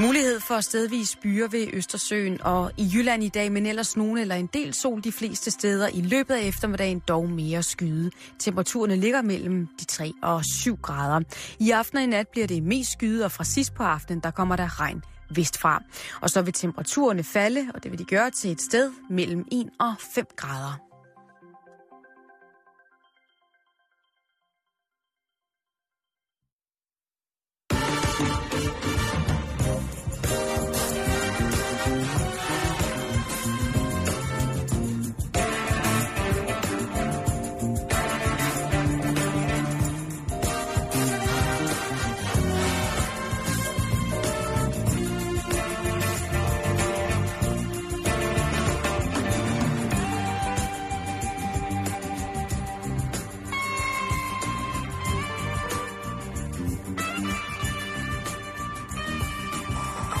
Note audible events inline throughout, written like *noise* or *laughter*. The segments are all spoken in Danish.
Mulighed for stedvis byer ved Østersøen og i Jylland i dag, men ellers nogen eller en del sol de fleste steder. I løbet af eftermiddagen dog mere skyde. Temperaturerne ligger mellem de 3 og 7 grader. I aften og i nat bliver det mest skyde, og fra sidst på aftenen, der kommer der regn vestfra. Og så vil temperaturerne falde, og det vil de gøre til et sted mellem 1 og 5 grader.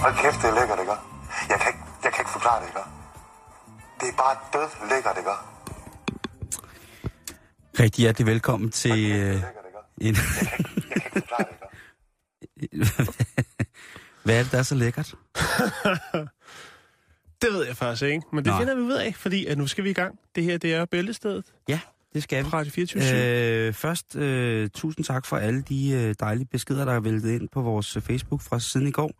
Hold kæft, det er lækkert, ikke? Jeg kan ikke, jeg kan ikke forklare det, ikke? Det er bare død lækkert, ikke? Rigtig hjertelig velkommen til Hold kæft, det er øh, lækkert, ikke? en... Jeg kan, ikke- jeg kan ikke forklare det, ikke? *laughs* Hvad er det, der er så lækkert? *laughs* Det ved jeg faktisk ikke, men det Nå. finder vi ud af, fordi at nu skal vi i gang. Det her, det er Bæltestedet Ja, det skal vi. fra Radio 24 Øh, først, øh, tusind tak for alle de øh, dejlige beskeder, der er væltet ind på vores øh, Facebook fra siden i går.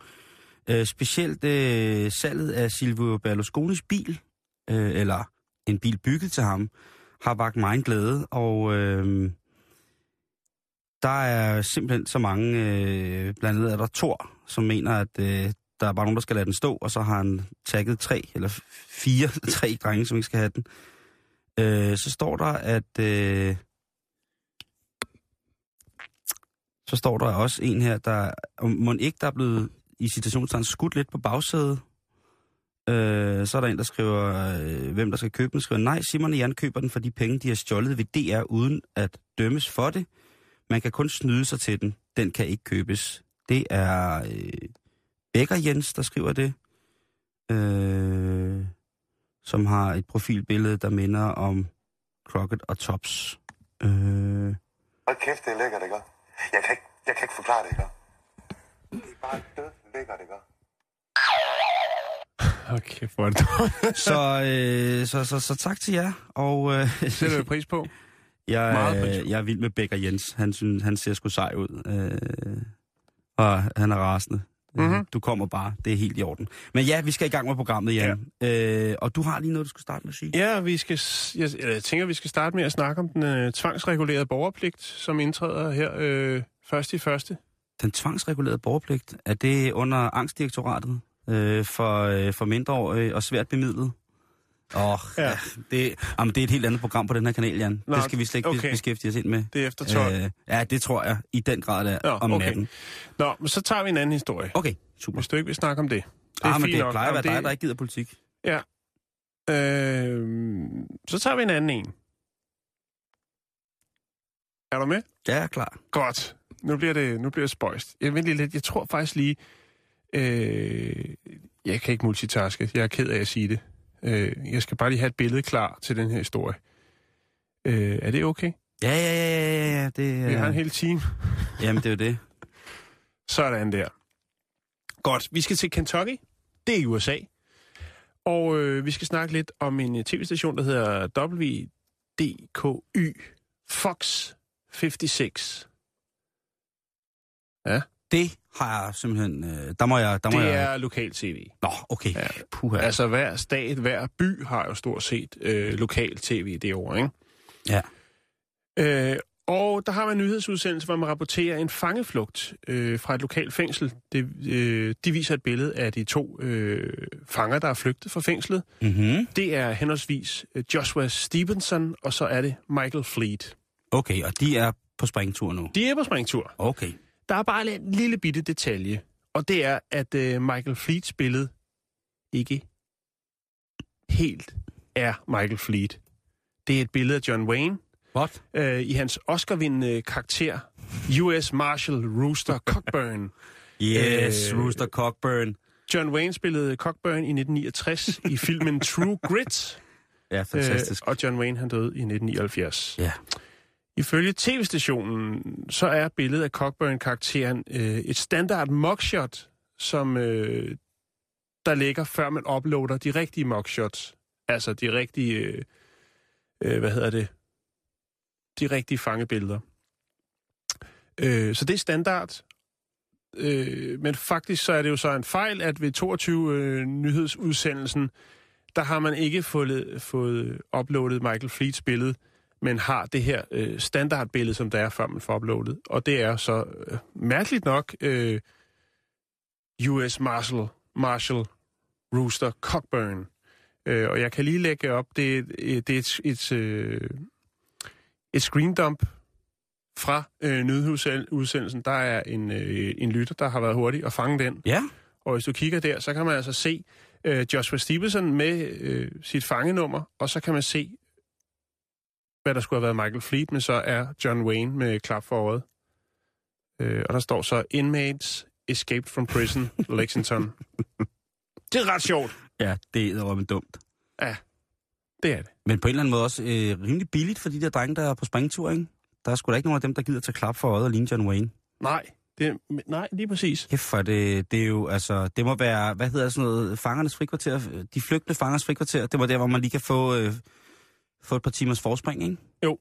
Øh, specielt øh, salget af Silvio Berlusconis bil, øh, eller en bil bygget til ham, har vagt mig en glæde, og øh, der er simpelthen så mange, øh, blandt andet er der Thor, som mener, at øh, der er bare nogen, der skal lade den stå, og så har han tagget tre, eller fire, *laughs* tre drenge, som ikke skal have den. Øh, så står der, at... Øh, så står der også en her, der... om Må ikke, der er blevet i citationstegn skudt lidt på bagsædet. Øh, så er der en, der skriver, øh, hvem der skal købe den. Skriver, nej, Simon og Jan køber den for de penge, de har stjålet ved DR, uden at dømmes for det. Man kan kun snyde sig til den. Den kan ikke købes. Det er øh, Becker Jens, der skriver det. Øh, som har et profilbillede, der minder om Crockett og Tops. Øh, Hold kæft, det er lækkert, ikke? Jeg kan ikke, jeg kan ikke forklare det, ikke? Det er bare død lækkert, ikke? Okay, er det dårligt. *laughs* så, øh, så, så, så tak til jer. Og øh, Sætter du pris på? *laughs* jeg, meget pris på. jeg er vild med Becker Jens. Han, synes, han ser sgu sej ud. Øh, og han er rasende. Mhm. Du kommer bare. Det er helt i orden. Men ja, vi skal i gang med programmet, Jan. Ja. Øh, og du har lige noget, du skal starte med at sige. Ja, vi skal, jeg, jeg tænker, vi skal starte med at snakke om den øh, tvangsregulerede borgerpligt, som indtræder her øh, først i første. Den tvangsregulerede borgerpligt, er det under angstdirektoratet øh, for, øh, for mindreårige og svært bemidlet? Åh, oh, Ja. ja. det, jamen, det er et helt andet program på den her kanal, Jan. Nå, det skal vi slet ikke okay. beskæftige os ind med. Det er efter 12. Øh, ja, det tror jeg i den grad er Nå, om okay. natten. Nå, men så tager vi en anden historie, Okay, super. hvis du ikke vil snakke om det. Det ah, men fint det nok. plejer at være dig, der ikke gider politik. Ja. Øh, så tager vi en anden en. Er du med? Jeg er klar. Godt. Nu bliver det, nu bliver det spøjst. Jeg, vent lige lidt. jeg tror faktisk lige... Øh, jeg kan ikke multitaske. Jeg er ked af at sige det. Øh, jeg skal bare lige have et billede klar til den her historie. Øh, er det okay? Ja, ja, ja, ja, ja. Det, Vi har en øh, hel time. *laughs* Jamen, det er jo det. Sådan der. Godt. Vi skal til Kentucky. Det er i USA. Og øh, vi skal snakke lidt om en øh, tv-station, der hedder WDKY Fox 56. Det har jeg simpelthen... Øh, der må jeg... Der må Det jeg... er lokal-tv. Nå, okay. Ja. Puha. Altså hver stat, hver by har jo stort set øh, lokal-tv det år, ikke? Ja. Øh, og der har man en nyhedsudsendelse, hvor man rapporterer en fangeflugt øh, fra et lokalt fængsel. Det, øh, de viser et billede af de to øh, fanger, der er flygtet fra fængslet. Mm-hmm. Det er henholdsvis øh, Joshua Stevenson, og så er det Michael Fleet. Okay, og de er på springtur nu. De er på springtur. Okay. Der er bare en lille bitte detalje, og det er, at øh, Michael Fleets billede ikke helt er Michael Fleet. Det er et billede af John Wayne What? øh, i hans Oscar-vindende karakter, U.S. Marshal Rooster Cockburn. *laughs* Yes, Øh, Rooster Cockburn. John Wayne spillede Cockburn i 1969 i filmen True Grit, Ja, fantastisk. øh, og John Wayne han døde i 1979. Ja. Ifølge tv-stationen, så er billedet af Cockburn-karakteren øh, et standard mugshot, som øh, der ligger, før man uploader de rigtige mugshots. Altså de rigtige, øh, øh, hvad hedder det, de rigtige fangebilleder. Øh, så det er standard. Øh, men faktisk så er det jo så en fejl, at ved 22 øh, nyhedsudsendelsen, der har man ikke fået, fået uploadet Michael Fleets billede, men har det her øh, standardbillede, som der er, før man får uploadet. Og det er så øh, mærkeligt nok øh, US Marshal, Marshal Rooster Cockburn. Øh, og jeg kan lige lægge op, det, det er et, et, øh, et screen dump fra øh, nyhedsudsendelsen. Der er en, øh, en lytter, der har været hurtig og fange den. Ja. Og hvis du kigger der, så kan man altså se øh, Joshua Stevenson med øh, sit fangenummer, og så kan man se, hvad der skulle have været Michael Fleet, men så er John Wayne med klap for øjet. Øh, og der står så, Inmates escaped from prison, *laughs* Lexington. det er ret sjovt. Ja, det er råben dumt. Ja, det er det. Men på en eller anden måde også øh, rimelig billigt for de der drenge, der er på springtur, ikke? Der er sgu da ikke nogen af dem, der gider tage klap for øjet og ligne John Wayne. Nej, det, nej, lige præcis. Kæft for det, det er jo, altså, det må være, hvad hedder sådan noget, fangernes frikvarter, de flygtende fangers frikvarter, det var der, hvor man lige kan få, øh, få et par timers forspring, ikke? Jo,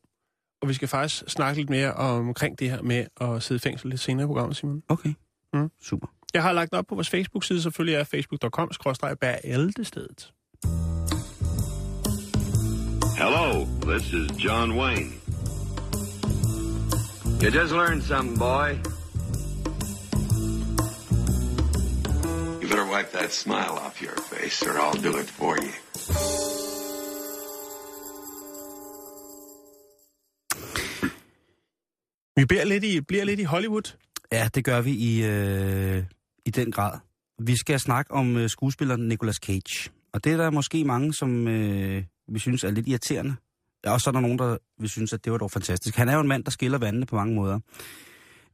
og vi skal faktisk snakke lidt mere om, omkring det her med at sidde i fængsel lidt senere i programmet, Simon. Okay. Mm. Super. Jeg har lagt op på vores Facebook-side, selvfølgelig er facebook.com, stedet. Hello, this is John Wayne. You just learned something, boy. You better wipe that smile off your face, or I'll do it for you. Vi bliver lidt i, bliver lidt i Hollywood. Ja, det gør vi i, øh, i den grad. Vi skal snakke om øh, skuespilleren Nicolas Cage. Og det er der måske mange, som øh, vi synes er lidt irriterende. Ja, og så er der nogen, der vil synes, at det var dog fantastisk. Han er jo en mand, der skiller vandene på mange måder.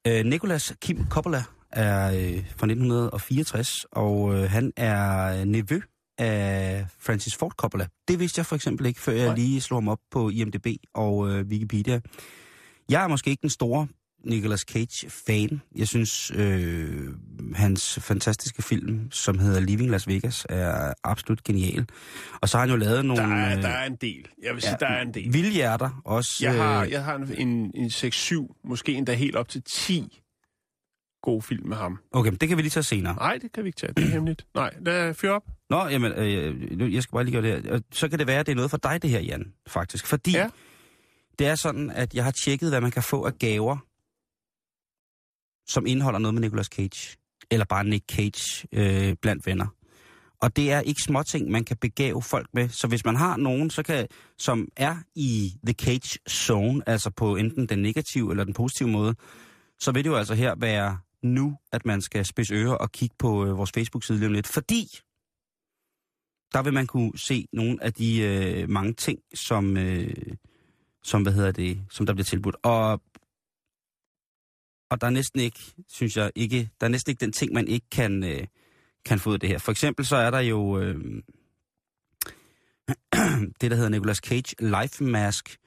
Øh, Nicolas Kim Coppola er øh, fra 1964, og øh, han er nevø af Francis Ford Coppola. Det vidste jeg for eksempel ikke, før jeg lige slog ham op på IMDb og øh, Wikipedia. Jeg er måske ikke den store Nicolas Cage-fan. Jeg synes, øh, hans fantastiske film, som hedder Leaving Las Vegas, er absolut genial. Og så har han jo lavet nogle... Der er, øh, der er en del. Jeg vil sige, ja, der er en del. Vilde hjerter også. Jeg har, øh, jeg har en, en, en 6-7, måske endda helt op til 10 gode film med ham. Okay, men det kan vi lige tage senere. Nej, det kan vi ikke tage. Det er hemmeligt. Nej, lad fyr op. Nå, jamen, øh, jeg skal bare lige gøre det her. Så kan det være, at det er noget for dig, det her, Jan, faktisk. Fordi Ja det er sådan, at jeg har tjekket, hvad man kan få af gaver, som indeholder noget med Nicolas Cage. Eller bare Nick Cage øh, blandt venner. Og det er ikke småting, man kan begave folk med. Så hvis man har nogen, så kan, som er i the cage zone, altså på enten den negative eller den positive måde, så vil det jo altså her være nu, at man skal spidse ører og kigge på øh, vores Facebook-side lige om lidt. Fordi der vil man kunne se nogle af de øh, mange ting, som, øh, som, hvad hedder det, som der bliver tilbudt. Og, og der er næsten ikke, synes jeg, ikke, der er næsten ikke den ting, man ikke kan, øh, kan få ud af det her. For eksempel så er der jo øh, *clears throat* det, der hedder Nicolas Cage Life Mask,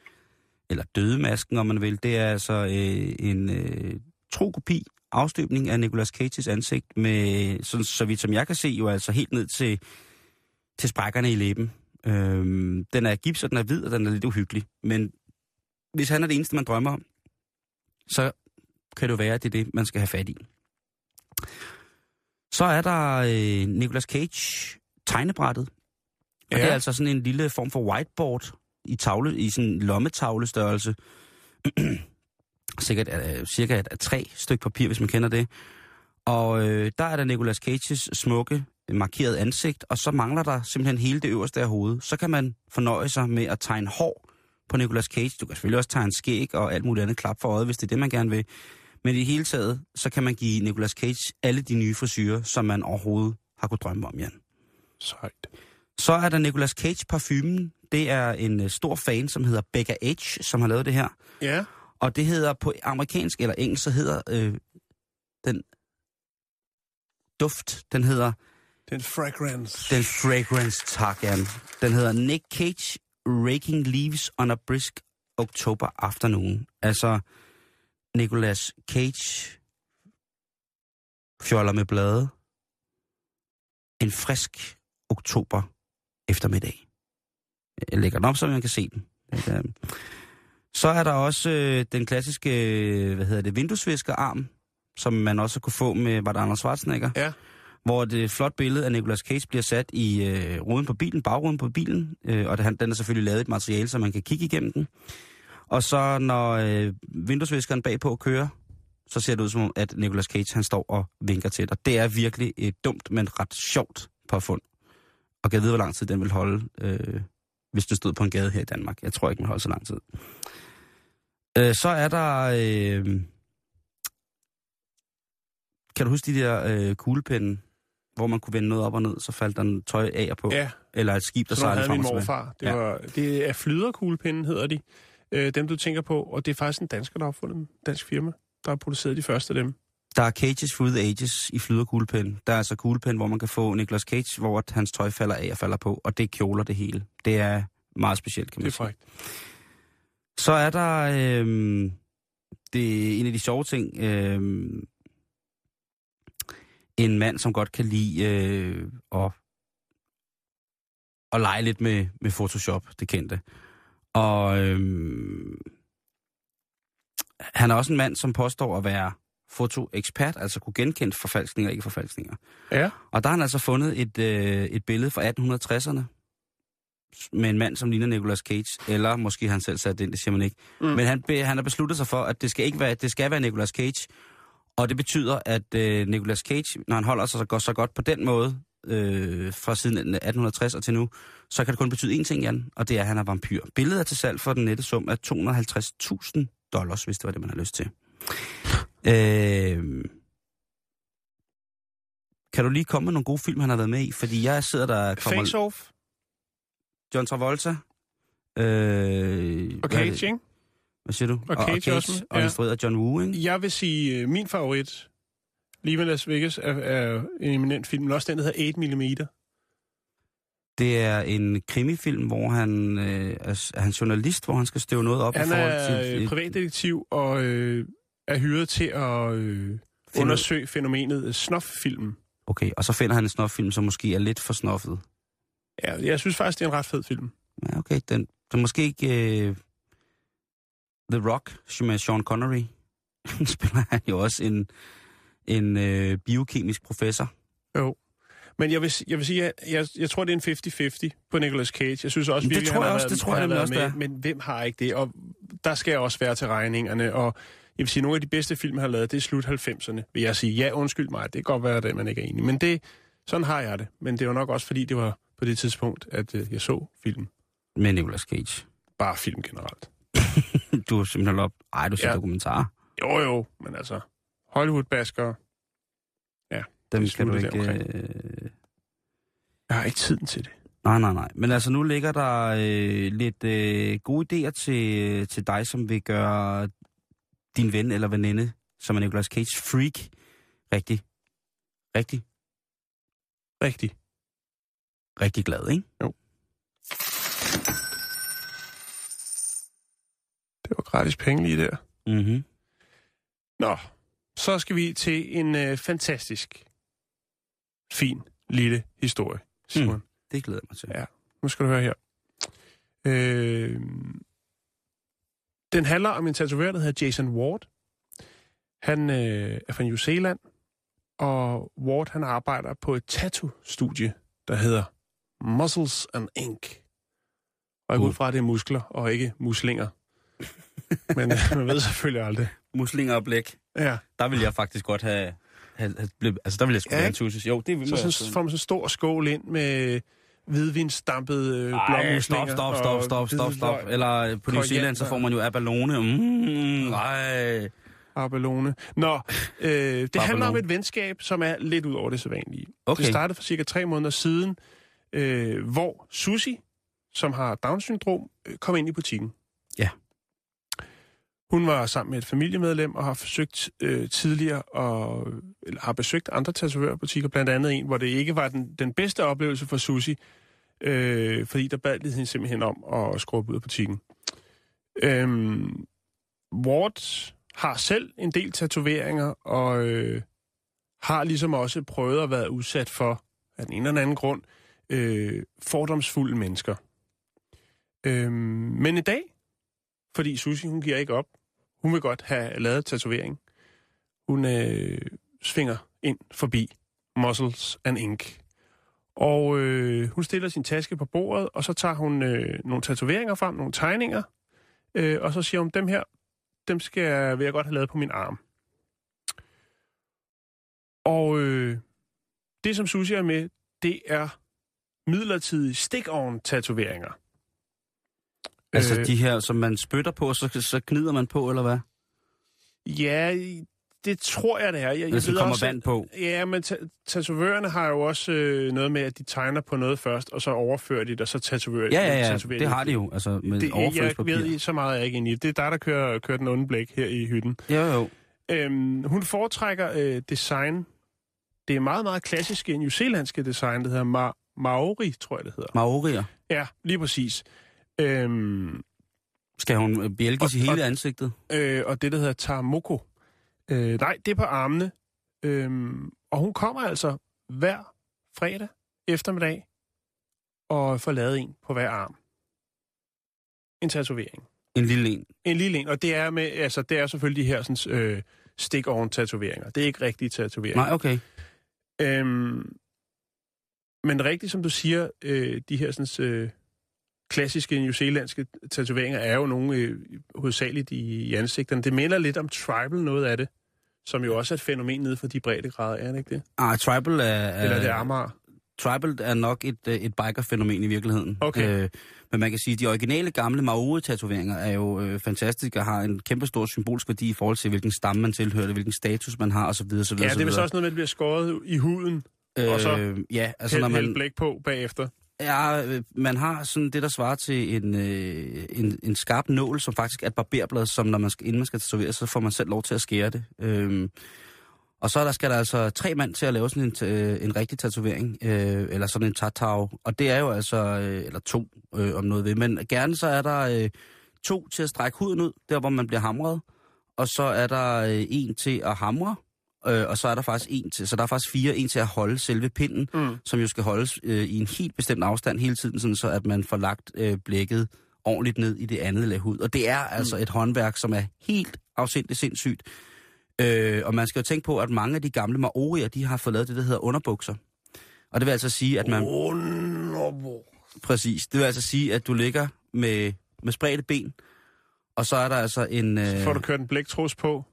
eller Dødemasken, om man vil. Det er altså øh, en øh, tro kopi, afstøbning af Nicolas Cages ansigt, med, sådan, så vidt som jeg kan se, jo altså helt ned til, til sprækkerne i læben. Øhm, den er gips, og den er hvid, og den er lidt uhyggelig. Men hvis han er det eneste, man drømmer om, så kan det jo være, at det er det, man skal have fat i. Så er der øh, Nicolas Cage tegnebrættet. Og Ja. det er altså sådan en lille form for whiteboard i tavle, i sådan en lommetavlestørrelse. *clears throat* Sikkert uh, cirka et, et tre stykke papir, hvis man kender det. Og øh, der er der Nicolas Cages smukke, markeret ansigt, og så mangler der simpelthen hele det øverste af hovedet. Så kan man fornøje sig med at tegne hår på Nicolas Cage. Du kan selvfølgelig også tegne skæg og alt muligt andet klap for øjet, hvis det er det, man gerne vil. Men i det hele taget, så kan man give Nicolas Cage alle de nye frisyrer, som man overhovedet har kunnet drømme om, Jan. Sejt. Så er der Nicolas Cage parfumen. Det er en øh, stor fan, som hedder Becca H., som har lavet det her. Ja. Og det hedder på amerikansk eller engelsk, så hedder øh, den duft, den hedder Den fragrance. den fragrance, tak, Jan. Den hedder Nick Cage Raking Leaves on a Brisk October Afternoon. Altså Nicolas Cage fjoller med blade en frisk oktober eftermiddag. Jeg lægger den op, så man kan se den. Øhm, så er der også øh, den klassiske, øh, hvad hedder det, vinduesviskerarm, som man også kunne få med, var det Anders Schwarzenegger? Ja. Hvor det øh, flot billede af Nicolas Cage bliver sat i øh, ruden på bilen, bagruden på bilen, øh, og det, han- den er selvfølgelig lavet i et materiale, så man kan kigge igennem den. Og så når øh, vinduesviskeren bagpå kører, så ser det ud som om, at Nicolas Cage han står og vinker til dig. Det er virkelig et dumt, men ret sjovt påfund. Og jeg ved, hvor lang tid den vil holde, øh, hvis du stod på en gade her i Danmark. Jeg tror ikke, den holder så lang tid. Øh, så er der... Øh, kan du huske de der øh, kuglepinde, hvor man kunne vende noget op og ned, så faldt der en tøj af og på? Ja, Eller et skib, der sådan sejlede frem og morfar. Det, Ja. var, det er flyderkuglepinden, hedder de. Øh, dem, du tænker på. Og det er faktisk en dansker, der har opfundet dem. Dansk firma, der har produceret de første af dem. Der er Cages through the ages i flyderkuglepen. Der er altså kuglepen, hvor man kan få Nicolas Cage, hvor hans tøj falder af og falder på, og det kjoler det hele. Det er meget specielt, kan Det man er sige. frækt. Så er der øhm, det er en af de sjove ting. Øhm, en mand, som godt kan lide øh, at, at lege lidt med, med Photoshop, det kendte. Og øhm, han er også en mand, som påstår at være fotoekspert, altså kunne genkende forfalskninger og ikke forfalskninger. Ja. Og der har han altså fundet et, øh, et billede fra 1860'erne med en mand, som ligner Nicolas Cage, eller måske han selv sat det ind, det siger man ikke. Mm. Men han, han har besluttet sig for, at det skal ikke være, det skal være Nicolas Cage, og det betyder, at øh, Nicolas Cage, når han holder sig så godt, så godt på den måde, øh, fra siden 1860 og til nu, så kan det kun betyde én ting, Jan, og det er, at han er vampyr. Billedet er til salg for den nette sum af 250.000 dollars, hvis det var det, man har lyst til. Øh, kan du lige komme med nogle gode film, han har været med i? Fordi jeg sidder der... Kommer, Face Off John Travolta. Øh, og hvad er Cage, det? ikke? Hvad siger du? Og Cage og, Cage, også med, og ja. instrueret af John Woo, ikke? Jeg vil sige, øh, min favorit, med Las Vegas, er, er en eminent film, men også den, der hedder 8 mm. Det er en krimifilm, hvor han øh, er, er han journalist, hvor han skal støve noget op Han i forhold er til... øh, et- privatdetektiv og øh, er hyret til at øh, undersøge fænomenet øh, snoffilm. Okay, og så finder han en snoffilm, som måske er lidt for snoffet. Ja, jeg synes faktisk, det er en ret fed film. Ja, okay, den, den er måske ikke... Øh, The Rock, som med Sean Connery, *laughs* spiller han jo også en, en øh, biokemisk professor. Jo. Men jeg vil, jeg vil sige, at jeg, jeg tror, det er en 50-50 på Nicolas Cage. Jeg synes også Det virkelig, tror han jeg også, været, det tror jeg også, med, Men hvem har ikke det? Og der skal jeg også være til regningerne. Og jeg vil sige, nogle af de bedste film, han har lavet, det er slut 90'erne. Vil jeg sige, ja, undskyld mig, det kan godt være, at man ikke er enig. Men det, sådan har jeg det. Men det var nok også, fordi det var på det tidspunkt, at øh, jeg så film. Med Nicolas Cage. Bare film generelt. *laughs* Du er simpelthen op... Ej, du ser ja. Ja. dokumentarer. Jo, jo, men altså, Hollywood-basker, Dem Det kan du ikke... Øh... jeg har ikke tiden til det. Nej, nej, nej. Men altså, nu ligger der øh, lidt øh, gode idéer til, til dig, som vil gøre din ven eller veninde, som er Nicolas Cage freak, rigtig, rigtig, Rigtigt. rigtig glad, ikke? Det var gratis penge lige der. Mm-hmm. Nå, så skal vi til en øh, fantastisk, fin, lille historie, Simon. Mm. Det glæder mig til. Ja. Nu skal du høre her. Øh, den handler om en tatovør, der hedder Jason Ward. Han øh, er fra New Zealand, og Ward han arbejder på et tattoo-studie, der hedder Muscles and Ink. Og jeg går ud fra, at det er muskler, og ikke muslinger. Men øh, man ved selvfølgelig aldrig. Muslinger og blæk. Ja. Der vil jeg faktisk godt have... have, have altså, der vil jeg sgu Ja, have tussis. Jo, det vil Så sådan, får man sådan en stor skål ind med hvidvinsdampet øh, Ej, blåmuslinger. stop, stop, stop, stop, stop, stop. Eller øh, på New Zealand, så får man jo abalone. Mm, ej. og Abelone. Nå, øh, det handler om et venskab, som er lidt ud over det sædvanlige. Okay. Det startede for cirka tre måneder siden, øh, hvor Susi, som har Down-syndrom, øh, kom ind i butikken. Hun var sammen med et familiemedlem og har forsøgt øh, tidligere og eller har besøgt andre tatovørbutikker, blandt andet en, hvor det ikke var den, den bedste oplevelse for Susi, øh, fordi der bad de hende simpelthen om at skrubbe ud af butikken. Øhm, Ward har selv en del tatoveringer, og øh, har ligesom også prøvet at være udsat for af den ene eller anden grund, øh, fordomsfulde mennesker. Øhm, men i dag, fordi Susie, hun giver ikke op. Hun vil godt have lavet tatovering. Hun øh, svinger ind forbi Muscles and Ink. Og øh, hun stiller sin taske på bordet, og så tager hun øh, nogle tatoveringer frem, nogle tegninger, øh, og så siger hun, dem her, dem skal jeg, vil jeg godt have lavet på min arm. Og øh, det, som Susie er med, det er midlertidige stick-on-tatoveringer. Altså Øh. de her, som man spytter på, så, så gnider man på, eller hvad? Ja, det tror jeg, det er. Jeg, jeg der ved kommer også, vand på. Ja, men ta- tatovørerne har jo også øh, noget med, at de tegner på noget først, og så overfører de det, og så tatoverer Ja, ja, ja, tatoverer det har de jo, altså med Det, jeg overføringspapir. ved så meget jeg ikke inde i det. Er dig, der kører, kører den onde blæk her i hytten. Jo, jo. Øhm, hun foretrækker øh, design. Det er meget, meget klassiske New Zealandske design, det hedder Ma- Maori, tror jeg, det hedder. Maorier. Ja, lige præcis. Øhm, Skal hun øh, bjælkes i Og- hele og- ansigtet? øh, og det, der hedder Taramoko. Øh, nej, det er på armene. Øhm, og hun kommer altså hver fredag eftermiddag og får lavet en på hver arm. En tatovering. En lille en. En lille en, og det er, med, altså, det er selvfølgelig de her sådan, øh, stik-on-tatoveringer. Det er ikke rigtige tatoveringer. Nej, okay. Øhm, men rigtigt, som du siger, øh, de her sådan, øh, klassiske newzealandske tatoveringer er jo nogle øh, hovedsageligt i, i ansigterne. Det minder lidt om tribal, noget af det, som jo også er et fænomen nede for de breddegrader, er det ikke det? Ah, tribal er... er Eller er det Amager? Tribal er nok et, øh, et biker-fænomen i virkeligheden. Okay. Øh, men man kan sige, at de originale gamle Maori-tatoveringer er jo øh, fantastiske og har en kæmpe stor symbolsk værdi i forhold til, hvilken stamme man tilhører, hvilken status man har osv. osv. Ja, det er vist også noget med, at det bliver skåret i huden, og så Øh, ja, altså altså, når hælde man, blæk på bagefter ja, øh, man har sådan det, der svarer til en, øh, en, en skarp nål, som faktisk er et barberblad, som når man skal, inden man skal tatovere, så får man selv lov til at skære det. Øhm, og så der, skal der altså tre mand til at lave sådan en, øh, en rigtig tatovering, øh, eller sådan en tatau. Og det er jo altså, øh, eller to øh, om noget ved, men gerne så er der øh, to til at strække huden ud, der hvor man bliver hamret. Og så er der øh, en til at hamre, øh, og så er der faktisk en til, så der er faktisk fire, en til at holde selve pinden, Mm. som jo skal holdes øh, i en helt bestemt afstand hele tiden, sådan så at man får lagt øh, blækket ordentligt ned i det andet lag hud. Og det er altså et håndværk, som er helt afsindigt sindssygt. Øh, og man skal jo tænke på, at mange af de gamle maorier, de har fået lavet det, der hedder underbukser. Og det vil altså sige, at man... Præcis. Det vil altså sige, at du ligger med, med spredte ben, og så er der altså en... Så Øh, får du kørt en blæktrus på,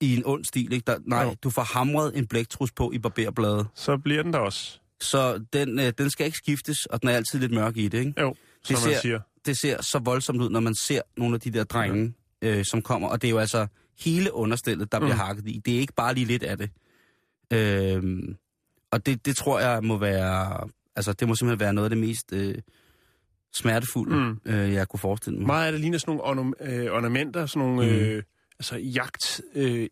I en ond stil, ikke? Der, nej, Jo. du får hamret en blæktrus på i barberbladet. så bliver den der også. Så den, øh, den skal ikke skiftes, og den er altid lidt mørk i det, ikke? Jo, som Det man ser- siger. det ser så voldsomt ud, når man ser nogle af de der drenge, øh, som kommer. Og det er jo altså hele understillet, der bliver Mm. hakket i. Det er ikke bare lige lidt af det. Øh, og det, det tror jeg må være... Altså, det må simpelthen være noget af det mest øh, smertefulde, mm. øh, jeg kunne forestille mig. Meget af det ligner sådan nogle ornam- øh, ornamenter, sådan nogle Mm. øh, altså jagt, øh,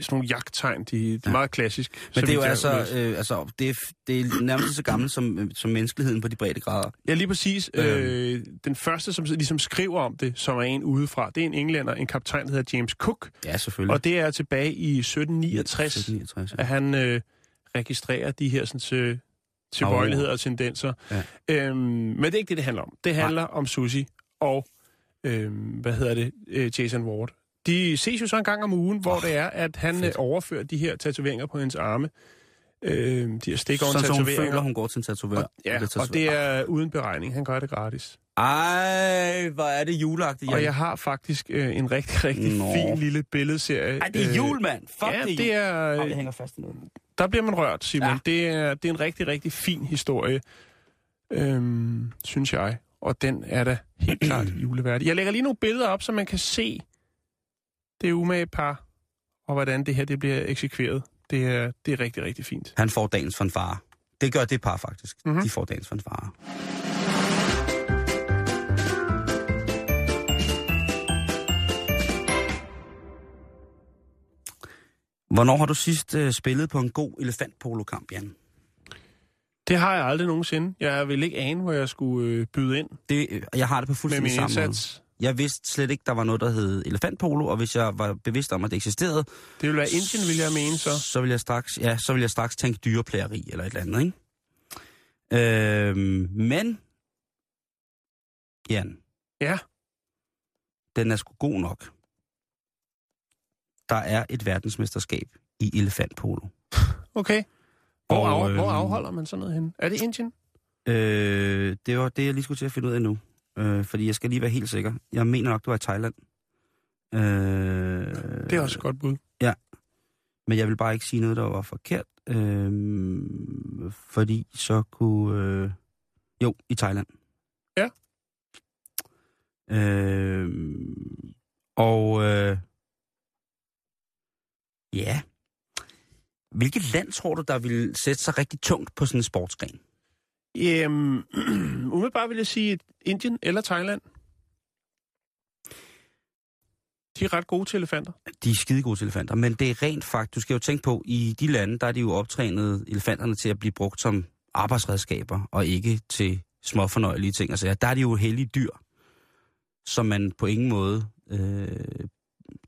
sådan nogle jagttegn. De, de er Ja. meget klassisk. Men det er jo altså, øh, altså det, er, det er nærmest så gammelt som, øh, som menneskeligheden på de brede grader. Ja, lige præcis. Øhm. Øh, den første, som ligesom skriver om det, som er en udefra, det er en englænder, en kaptajn, der hedder James Cook. Ja, selvfølgelig. Og det er tilbage i 1769, 1769, at han øh, registrerer de her sådan, øh, tilbøjeligheder og tendenser. Ja. Øhm, men det er ikke det, det handler om. Det handler om Susie og, øhm, hvad hedder det, øh, Jason Ward. De ses jo så en gang om ugen, hvor Åh, det er, at han øh, fedt. overfører de her tatoveringer på hendes arme. Øh, de her stik Sådan, så hun føler, tatoveringer. hun går til en tatovør. Og, ja, bliver og det er uden beregning. Han gør det gratis. Ej, hvor er det juleagtigt, Og Jan. jeg har faktisk øh, en rigtig, rigtig Nå. fin lille billedserie. Ej, det er jul, mand. Fuck, ja, det det er, Ej, det hænger fast i noget. der bliver man rørt, Simon. Ja. Det, er, det er en rigtig, rigtig fin historie, øhm, synes jeg. Og den er da helt klart *clears throat* juleværdig. Jeg lægger lige nogle billeder op, så man kan se det umage par, og hvordan det her det bliver eksekveret. Det er, det er rigtig, rigtig fint. Han får dagens fanfare. Det gør det par faktisk. Mhm. Mm-hmm. De får dagens fanfare. Hvornår har du sidst øh, spillet på en god elefantpolokamp, Jan? Det har jeg aldrig nogensinde. Jeg vil ikke ane, hvor jeg skulle øh, byde ind Det, øh, jeg har det på fuldstændig samme måde. Jeg vidste slet ikke, der var noget, der hed elefantpolo, og hvis jeg var bevidst om, at det eksisterede, Det vil være Indien, vil jeg mene så. så ville jeg straks, ja, så ville jeg straks tænke dyreplageri eller et eller andet, ikke? Øh, men, Jan, Ja. den er sgu god nok. Der er et verdensmesterskab i elefantpolo. Okay. Hvor, Og, af, hvor øhm, afholder man sådan noget hen? Er det Indien? Øh, det var det, jeg lige skulle til at finde ud af nu. Øh, fordi jeg skal lige være helt sikker. Jeg mener nok, det var i Thailand. Øh, Det er også et godt bud. Men jeg vil bare ikke sige noget, der var forkert. Øh, fordi så kunne... Øh, jo, i Thailand. Ja. Øh, og... Øh, ja. Hvilket land tror du, der vil sætte sig rigtig tungt på sådan en sportsgren? Jamen, øhm, *clears throat* umiddelbart vil jeg sige Indien eller Thailand. De er ret gode til elefanter. De er skide gode til elefanter, men det er rent faktisk, du skal jo tænke på, i de lande, der er de jo optrænet elefanterne til at blive brugt som arbejdsredskaber, og ikke til små fornøjelige ting. Altså, ja, der er de jo hellige dyr, som man på ingen måde, øh,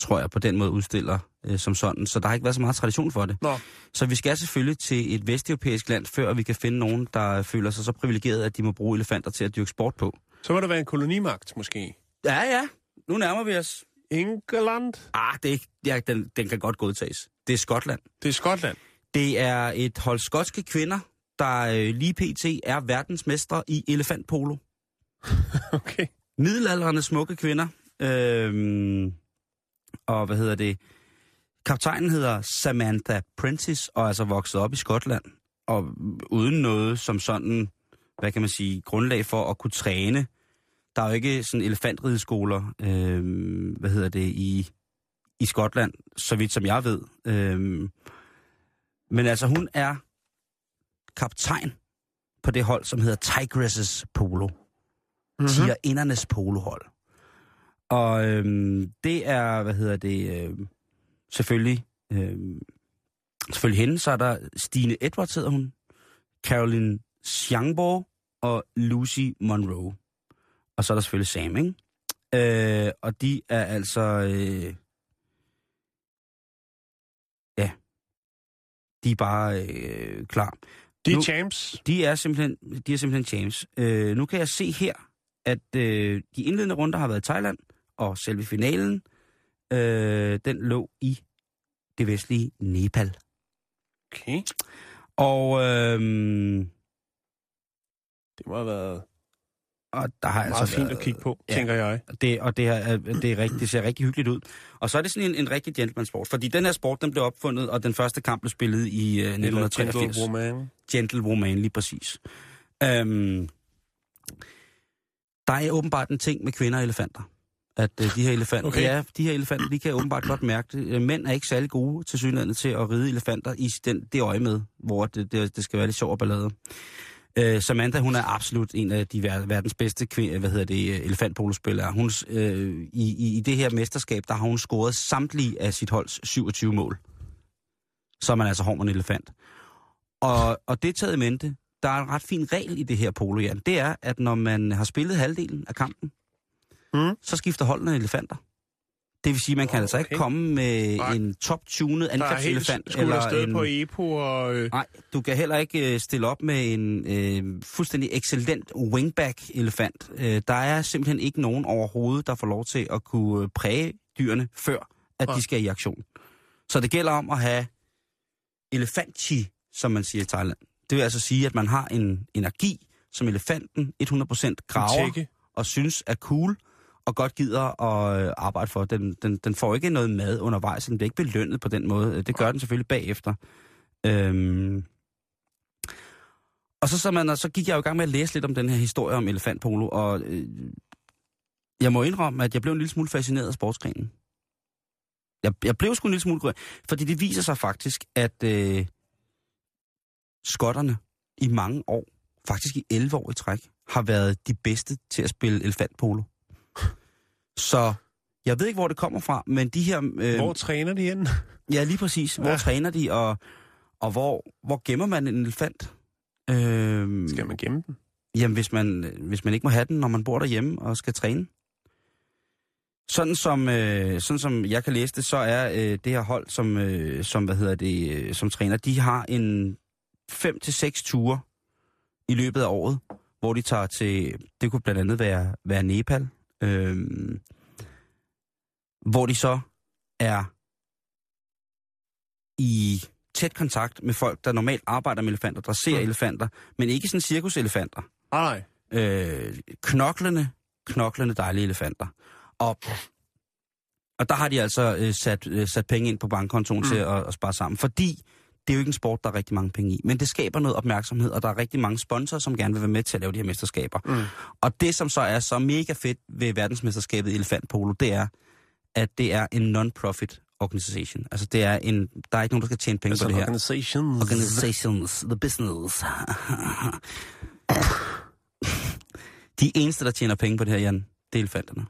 tror jeg, på den måde udstiller øh, som sådan. Så der har ikke været så meget tradition for det. Nå. Så vi skal selvfølgelig til et vesteuropæisk land, før vi kan finde nogen, der føler sig så privilegeret, at de må bruge elefanter til at dyrke sport på. Så må der være en kolonimagt, måske. Ja, ja. Nu nærmer vi os. England. Ah, det er ikke, ja, den, den kan godt godtages. Det er Skotland. Det er Skotland. Det er et hold skotske kvinder, der øh, lige pt. er verdensmestre i elefantpolo. *laughs* Okay. Middelaldrende smukke kvinder. Øhm, og hvad hedder det? Kaptajnen hedder Samantha Prentice, og er altså vokset op i Skotland. Og uden noget som sådan, hvad kan man sige, grundlag for at kunne træne. Der er jo ikke sådan elefantrideskoler, øhm, hvad hedder det, i, i Skotland, så vidt som jeg ved. Øhm, men altså, hun er kaptajn på det hold, som hedder Tigresses Polo. Mm-hmm. Tigerindernes polohold. Og øhm, det er, hvad hedder det, øhm, selvfølgelig, øhm, selvfølgelig hende, så er der Stine Edwards hedder hun, Caroline Schiangborg og Lucy Monroe. Og så er der selvfølgelig Sam, ikke? Øh, og de er altså, øh, ja, de er bare øh, klar. De er Nu- champs. De er simpelthen, de er simpelthen James. Øh, nu kan jeg se her, at øh, de indledende runder har været i Thailand, og selve finalen, øh, den lå i det vestlige Nepal. Okay. Og, øh, Det må have været og der har meget altså fint været- at kigge på, ja. tænker jeg. Det, og det, er, det, er rigtig, det ser rigtig hyggeligt ud. Og så er det sådan en, en rigtig gentleman-sport, fordi den her sport, den blev opfundet, og den første kamp blev spillet i øh, 1983. Woman. Gentlewoman, lige præcis. Øhm, der er åbenbart en ting med kvinder og elefanter. At øh, de her elefanter, Okay. ja, de her elefanter, de kan åbenbart godt mærke det. Øh, Mænd er ikke særlig gode til synligheden til at ride elefanter i den, det øje med, hvor det, det, det skal være lidt sjov og ballade. Øh, Samantha, hun er absolut en af de ver- verdens bedste kvinde, hvad hedder det, øh, elefantpolospillere. Hun, øh, i, i, I det her mesterskab, der har hun scoret samtlige af sit holds 27 mål. Så er man altså hård en elefant. Og, og det taget i mente, der er en ret fin regel i det her polo, Jan. Det er, at når man har spillet halvdelen af kampen, Mm. så skifter holdene elefanter. Det vil sige, at man kan altså ikke komme med Nej. en top-tunet angrebselefant. skudt afsted en, på EPO og... Øh, Nej, du kan heller ikke øh, stille op med en øh, fuldstændig excellent wingback-elefant. Øh, der er simpelthen ikke nogen overhovedet, der får lov til at kunne øh, præge dyrene, før at Nej. de skal i aktion. Så det gælder om at have elefantchi, som man siger i Thailand. Det vil altså sige, at man har en energi, som elefanten 100% graver og synes er cool, og godt gider at øh, arbejde for. Den, den, den får ikke noget mad undervejs, den bliver ikke belønnet på den måde. Det gør den selvfølgelig bagefter. Øhm. Og så, så, man, så gik jeg jo i gang med at læse lidt om den her historie om elefantpolo, og øh, jeg må indrømme, at jeg blev en lille smule fascineret af sportsgrenen. Jeg, jeg blev sgu en lille smule... Fordi det viser sig faktisk, at øh, skotterne i mange år, faktisk i 11 år i træk, har været de bedste til at spille elefantpolo. Så jeg ved ikke, hvor det kommer fra, men de her... Øh, Hvor træner de hen? Ja, lige præcis. Hvor Ja. træner de, og, og hvor, hvor gemmer man en elefant? Øhm, Skal man gemme den? Jamen, hvis man, hvis man ikke må have den, når man bor derhjemme og skal træne. Sådan som, øh, sådan som jeg kan læse det, så er øh, det her hold, som, øh, som, hvad hedder det, øh, som træner, de har en 5 til seks ture i løbet af året, hvor de tager til, det kunne blandt andet være, være Nepal, øh, hvor de så er i tæt kontakt med folk, der normalt arbejder med elefanter, der ser Mm. elefanter, men ikke sådan cirkuselefanter. Nej, nej. Øh, knoklende, knoklende dejlige elefanter. Og, og der har de altså øh, sat, øh, sat penge ind på bankkontoen mm. til at, at spare sammen, fordi det er jo ikke en sport, der er rigtig mange penge i, men det skaber noget opmærksomhed, og der er rigtig mange sponsorer, som gerne vil være med til at lave de her mesterskaber. Mm. Og det, som så er så mega fedt ved verdensmesterskabet i elefantpolo, det er, at det er en non-profit organisation. Altså, det er en, der er ikke nogen, der skal tjene penge Altså på det her. organizations. Organizations, the business. De eneste, der tjener penge på det her, Jan, det er elefanterne.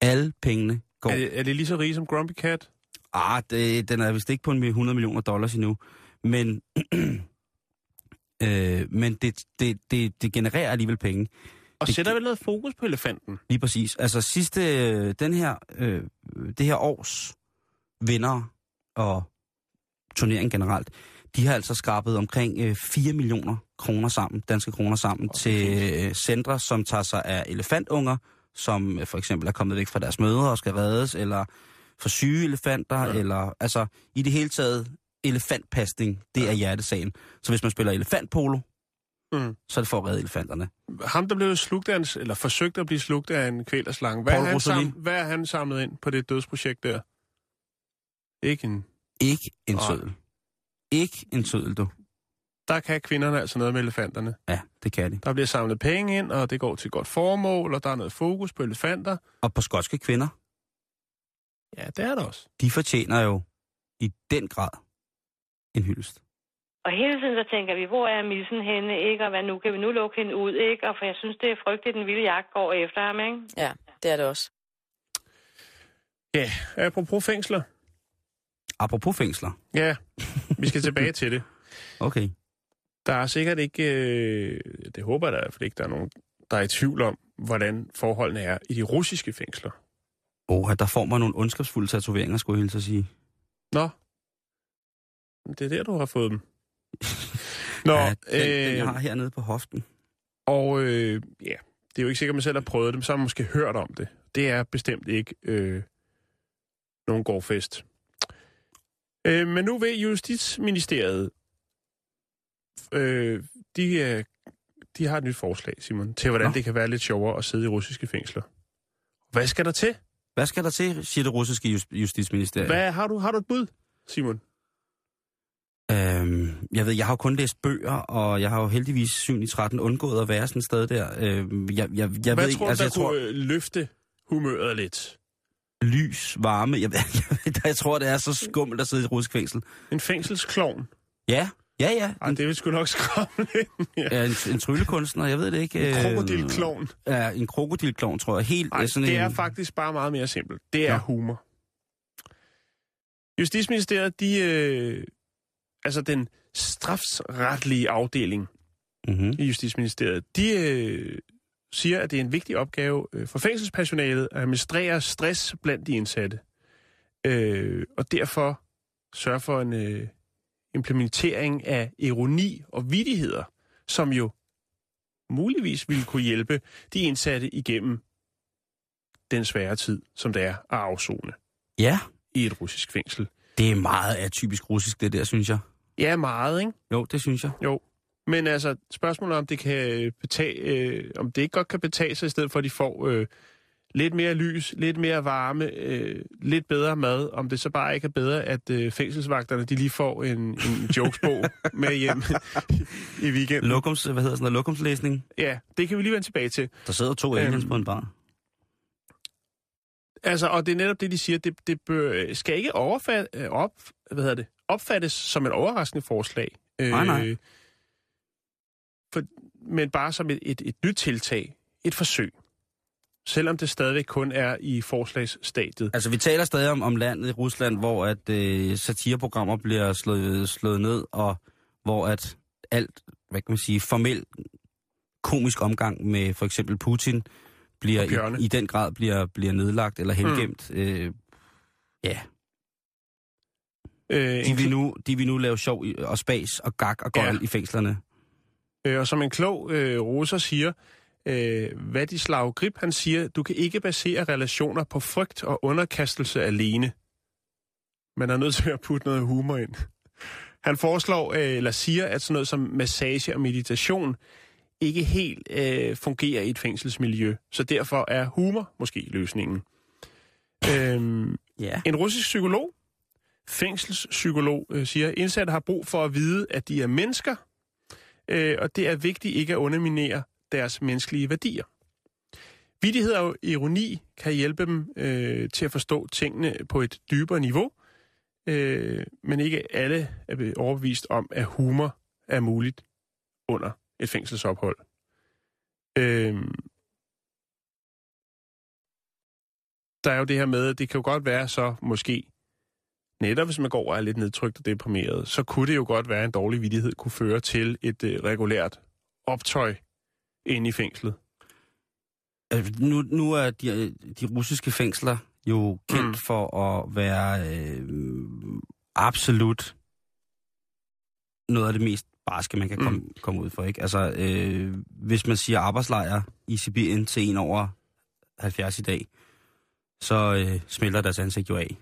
Alle pengene går... Er det, er det lige så rig som Grumpy Cat? Ah, det, den er vist ikke på en 100 millioner dollars endnu. Men, *clears throat* øh, men det, det, det, det genererer alligevel penge. Og Det- sætter vel noget fokus på elefanten? Lige præcis. Altså sidste, øh, den her, øh, det her års vinder og turnering generelt, de har altså skrabet omkring øh, 4 millioner kroner sammen, danske kroner sammen, er til øh, centre, som tager sig af elefantunger, som øh, for eksempel er kommet væk fra deres mødre og skal reddes, eller for syge elefanter, Ja. ja. eller altså i det hele taget elefantpasning, det er hjertesagen. Så hvis man spiller elefantpolo, Mm. så er det for at redde elefanterne. Ham, der blev slugt af en, eller forsøgt at blive slugt af en kvælerslange. Hvad, er han sam, hvad er han samlet ind på det dødsprojekt der? Ikke en... Ikke en Nej. sødel. Ikke en sødel, du. Der kan kvinderne altså noget med elefanterne. Ja, det kan de. Der bliver samlet penge ind, og det går til godt formål, og der er noget fokus på elefanter. Og på skotske kvinder, Ja, det er der også. de fortjener jo i den grad en hyldest. Og hele tiden så tænker vi, hvor er missen henne, ikke? Og hvad nu? Kan vi nu lukke hende ud, ikke? Og for jeg synes, det er frygteligt, den vilde jagt går efter ham, ikke? Ja, det er det også. Ja, apropos fængsler. Apropos fængsler. Ja, vi skal tilbage til det. *laughs* Okay. Der er sikkert ikke, øh, det håber jeg da i hvert fald ikke, der er nogen, der er i tvivl om, hvordan forholdene er i de russiske fængsler. Åh, der får man nogle ondskabsfulde tatoveringer, skulle jeg hilse at sige. Nå, det er der, du har fået dem. *laughs* Nå, ja, den, den, øh, jeg har hernede på hoften. og øh, ja, det er jo ikke sikkert, at man selv har prøvet dem, så har man måske hørt om det. Det er bestemt ikke øh, nogen gårdfest. Øh, men nu vil Justitsministeriet, øh, de, øh, de har et nyt forslag, Simon, til hvordan Nå. det kan være lidt sjovere at sidde i russiske fængsler. Hvad skal der til? Hvad skal der til, siger det russiske just, justitsministerium? Hvad, har, du, har du et bud, Simon? Øhm, jeg ved, jeg har jo kun læst bøger, og jeg har jo heldigvis 7 i 13 undgået at være sådan et sted der. Øhm, jeg, jeg, jeg Hvad ved tror du, altså der jeg tror, kunne øh, løfte humøret lidt? lys, varme, jeg, *laughs* jeg, jeg tror, det er så skummelt at sidde i et russisk fængsel. En fængselsklovn? Ja, ja, ja. Ej, det vil sgu nok skræmme ja. Ja, en, en tryllekunstner, jeg ved det ikke. En øh, krokodilklovn. Ja, en krokodilklovn, tror jeg. Helt øh, sådan det er en... faktisk bare meget mere simpelt. Det er Nå. humor. Justitsministeriet, de, øh, altså den strafsretlige afdeling Mm-hmm. i Justitsministeriet, de øh, siger, at det er en vigtig opgave øh, for fængselspersonalet at administrere stress blandt de indsatte. Øh, og derfor sørge for en øh, implementering af ironi og vidigheder, som jo muligvis ville kunne hjælpe de indsatte igennem den svære tid, som det er at afzone Ja, i et russisk fængsel. det er meget atypisk russisk, det der, synes jeg. Ja, meget, ikke? Jo, det synes jeg. Jo. Men altså, spørgsmålet er, om det kan betage, øh, om det ikke godt kan betage sig, i stedet for at de får øh, lidt mere lys, lidt mere varme, øh, lidt bedre mad, om det så bare ikke er bedre, at øh, fængselsvagterne de lige får en, en jokesbog *laughs* med hjem i weekenden. Lokums, hvad hedder sådan noget, lokumslæsning. Ja, det kan vi lige vende tilbage til. Der sidder to aliens Øhm. på en bar. Altså, og det er netop det, de siger, det, det bør, skal ikke overfat, øh, op, hvad hedder det, opfattes som et overraskende forslag. Nej, nej. For, men bare som et, et, et nyt tiltag, et forsøg. Selvom det stadigvæk kun er i forslagsstadiet. Altså, vi taler stadig om, om landet i Rusland, hvor at øh, satireprogrammer bliver slået, slået ned, og hvor at alt, hvad kan man sige, formel komisk omgang med for eksempel Putin bliver i, i den grad bliver, bliver nedlagt eller hengemt. Mm. Øh, ja, Øh, de vil, nu, de vil nu lave sjov og spas og gag og gøjl ja. i fængslerne. Øh, og som en klog øh, russer siger, øh, Vladislav Grip, han siger, du kan ikke basere relationer på frygt og underkastelse alene. Man er nødt til at putte noget humor ind. Han foreslår, øh, eller siger, at sådan noget som massage og meditation ikke helt øh, fungerer i et fængselsmiljø. Så derfor er humor måske løsningen. Øhm, Ja. en russisk psykolog, fængselspsykolog, øh, siger, at indsatte har brug for at vide, at de er mennesker, øh, og det er vigtigt ikke at underminere deres menneskelige værdier. Vidighed og ironi kan hjælpe dem øh, til at forstå tingene på et dybere niveau, øh, men ikke alle er overbevist om, at humor er muligt under et fængselsophold. Øh, der er jo det her med, at det kan jo godt være så måske, netop hvis man går og er lidt nedtrykt og deprimeret, så kunne det jo godt være, at en dårlig vidighed kunne føre til et øh, regulært optøj inde i fængslet. Altså, nu, nu er de, de russiske fængsler jo kendt Mm. mm. for at være øh, absolut noget af det mest barske, man kan komme, mm. komme ud for. Ikke? Altså, øh, hvis man siger arbejdslejr i Sibirien til en over 70 i dag, så øh, smelter deres ansigt jo af.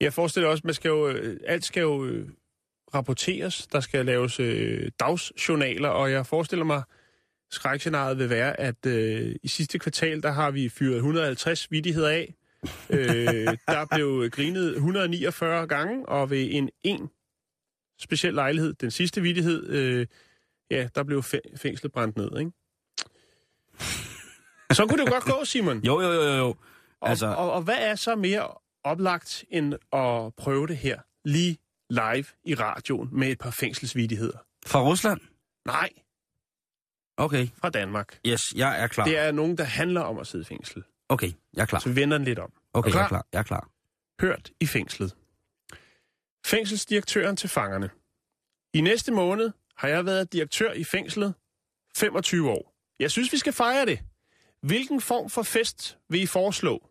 Jeg forestiller også, man skal jo, øh, alt skal jo øh, rapporteres. Der skal laves øh, dagsjournaler, og jeg forestiller mig, skrækscenariet vil være, at øh, i sidste kvartal, der har vi fyret 150 vidigheder af. øh, *laughs* der blev grinet 149 gange, og ved en en speciel lejlighed, den sidste vidighed, øh, ja, der blev fæ- fængslet brændt ned, ikke? Så kunne det jo godt gå, Simon. *laughs* Jo, jo, jo, jo, jo. Og, Altså- altså... og, og hvad er så mere oplagt end at prøve det her lige live i radioen med et par fængselsvidigheder? Fra Rusland? Nej, Okay, fra Danmark. yes, jeg er klar. Det er nogen, der handler om at sidde i fængsel. Okay, jeg er klar. Så vender den lidt om. Okay, Er du jeg er klar? klar. Jeg er klar. Hørt i fængslet. Fængselsdirektøren til fangerne. I næste måned har jeg været direktør i fængslet 25 år. Jeg synes, vi skal fejre det. Hvilken form for fest vil I foreslå?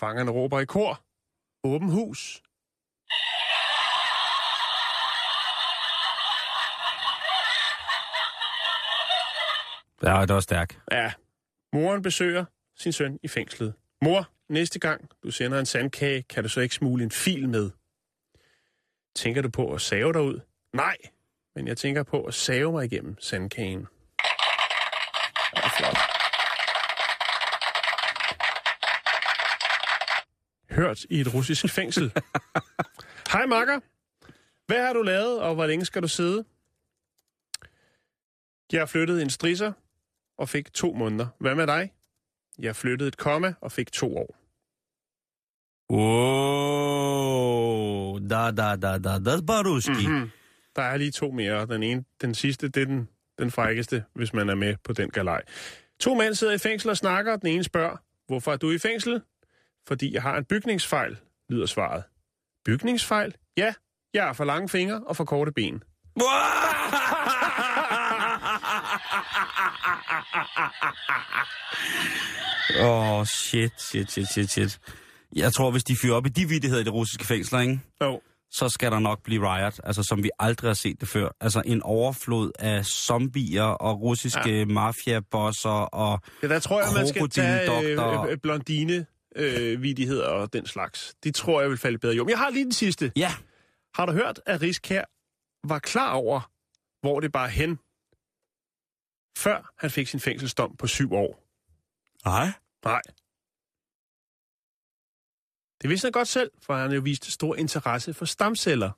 Fangerne råber i kor. Åben hus. Ja, det var stærk. Ja, moren besøger sin søn i fængslet. Mor, næste gang du sender en sandkage, kan du så ikke smule en fil med? Tænker du på at save dig ud? Nej, men jeg tænker på at save mig igennem sandkagen. Ja, det er flot. Hørt i et russisk fængsel. *laughs* Hej makker. Hvad har du lavet, og hvor længe skal du sidde? Jeg har flyttet en strisser og fik to måneder. Hvad med dig? Jeg flyttede et komma og fik to år. Wow, da, da, da, da, da, baruski. Mm. Der er lige to mere. Den ene, den sidste, det er den, den frækkeste, hvis man er med på den galej. To mænd sidder i fængsel og snakker, og den ene spørger, hvorfor er du i fængsel? Fordi jeg har en bygningsfejl, lyder svaret. Bygningsfejl? Ja, jeg har for lange fingre og for korte ben. Åh, oh, shit, shit, shit, shit, shit. Jeg tror, hvis de fyrer op i de vidtigheder i de russiske fængsler, ikke? Jo, så skal der nok blive riot, altså som vi aldrig har set det før. Altså en overflod af zombier og russiske ja. mafiabosser og... ja, der tror jeg, man skal tage Krokodildoktor. øh, øh, blondine øh, vidigheder og den slags. De tror jeg vil falde bedre i. Men jeg har lige den sidste. Ja, Har du hørt, at Riskær var klar over, hvor det bare hen, før han fik sin fængselsdom på syv år? nej. Nej. Det vidste han godt selv, for han har jo vist stor interesse for stamceller.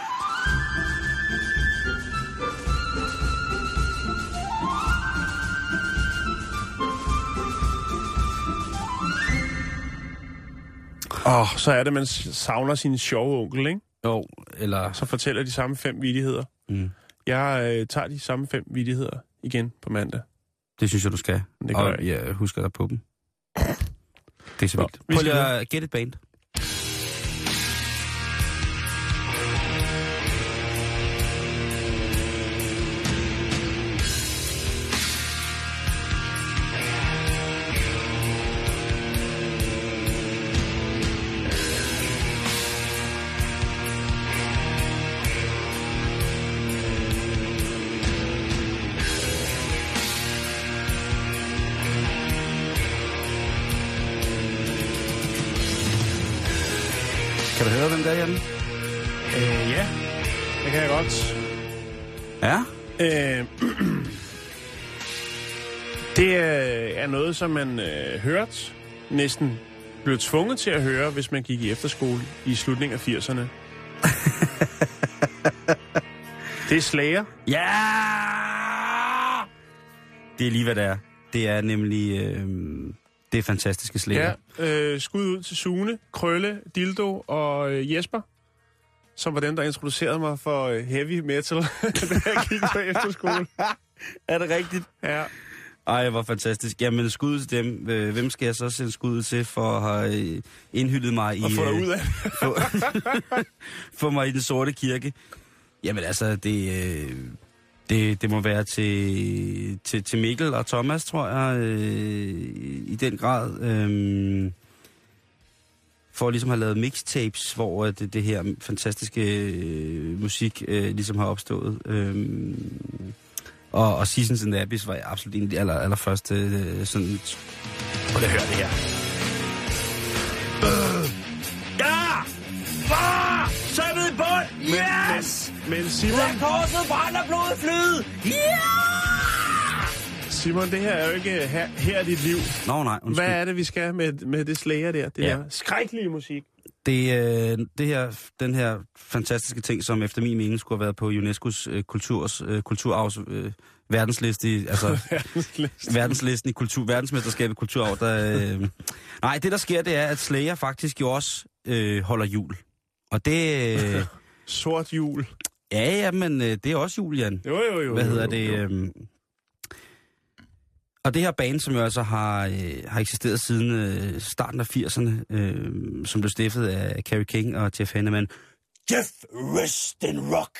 *laughs* Åh, oh, så er det, man savner sin sjove onkel, ikke? Jo, eller... Så fortæller de samme fem vidigheder. Mm, Jeg øh, tager de samme fem vidigheder igen på mandag. det synes jeg, du skal. Det gør og jeg. jeg husker dig på dem. Det er så vildt. vi Prøv lige at get it band. Er, Jan? Øh, ja, det kan jeg godt. Ja? Øh, *clears throat* det er, noget, som man øh, hørt, næsten blev tvunget til at høre, hvis man gik i efterskole i slutningen af 80'erne. *laughs* det er Slayer. Ja! Det er lige, hvad det er. Det er nemlig... Øh, det er fantastiske slæger. Ja, øh, skud ud til Sune, Krølle, Dildo og øh, Jesper, som var dem, der introducerede mig for øh, heavy metal, *laughs* da jeg gik på efterskole. *laughs* Er det rigtigt? Ja. Ej, hvor fantastisk. Jamen, skud til dem. Øh, Hvem skal jeg så sende skud til for at have øh, indhyldet mig i... Og få dig øh, ud af få, *laughs* få mig i den sorte kirke. Jamen altså, det, øh, det, det må være til, til, til Mikkel og Thomas, tror jeg, øh, i den grad. Øh, for ligesom at ligesom have lavet mixtapes, hvor det, det her fantastiske øh, musik øh, ligesom har opstået. Øh, og, og Seasons and Abyss var absolut en af de aller, allerførste øh, sådan... Prøv lige at høre det her. Øh. Ja! Far! Bund! Yes! Men, men Simon, Lad korset brænder blodet flyde! Ja! Simon, det her er jo ikke her, her er dit liv. Nå nej, undskyld. Hvad er det, vi skal med, med det Slayer der? Det Ja. der skrækkelige musik. Det, øh, det her, den her fantastiske ting, som efter min mening skulle have været på UNESCO's øh, kulturs, øh, kulturarvs øh, verdensliste, i, altså *laughs* verdenslisten i kultur, verdensmesterskabet i kulturarv, der, øh, nej, det der sker, det er, at Slayer faktisk jo også øh, holder jul. Og det, øh, *laughs* Sort jul. ja, ja, men øh, det er også jul, Jan. Jo, jo, jo. Hvad jo, hedder jo, det? jo. Øhm, og det her band, som jo altså har, øh, har eksisteret siden øh, starten af 80'erne, øh, som blev stiftet af Carrie King og Jeff Hanneman. Jeff Rest in Rock!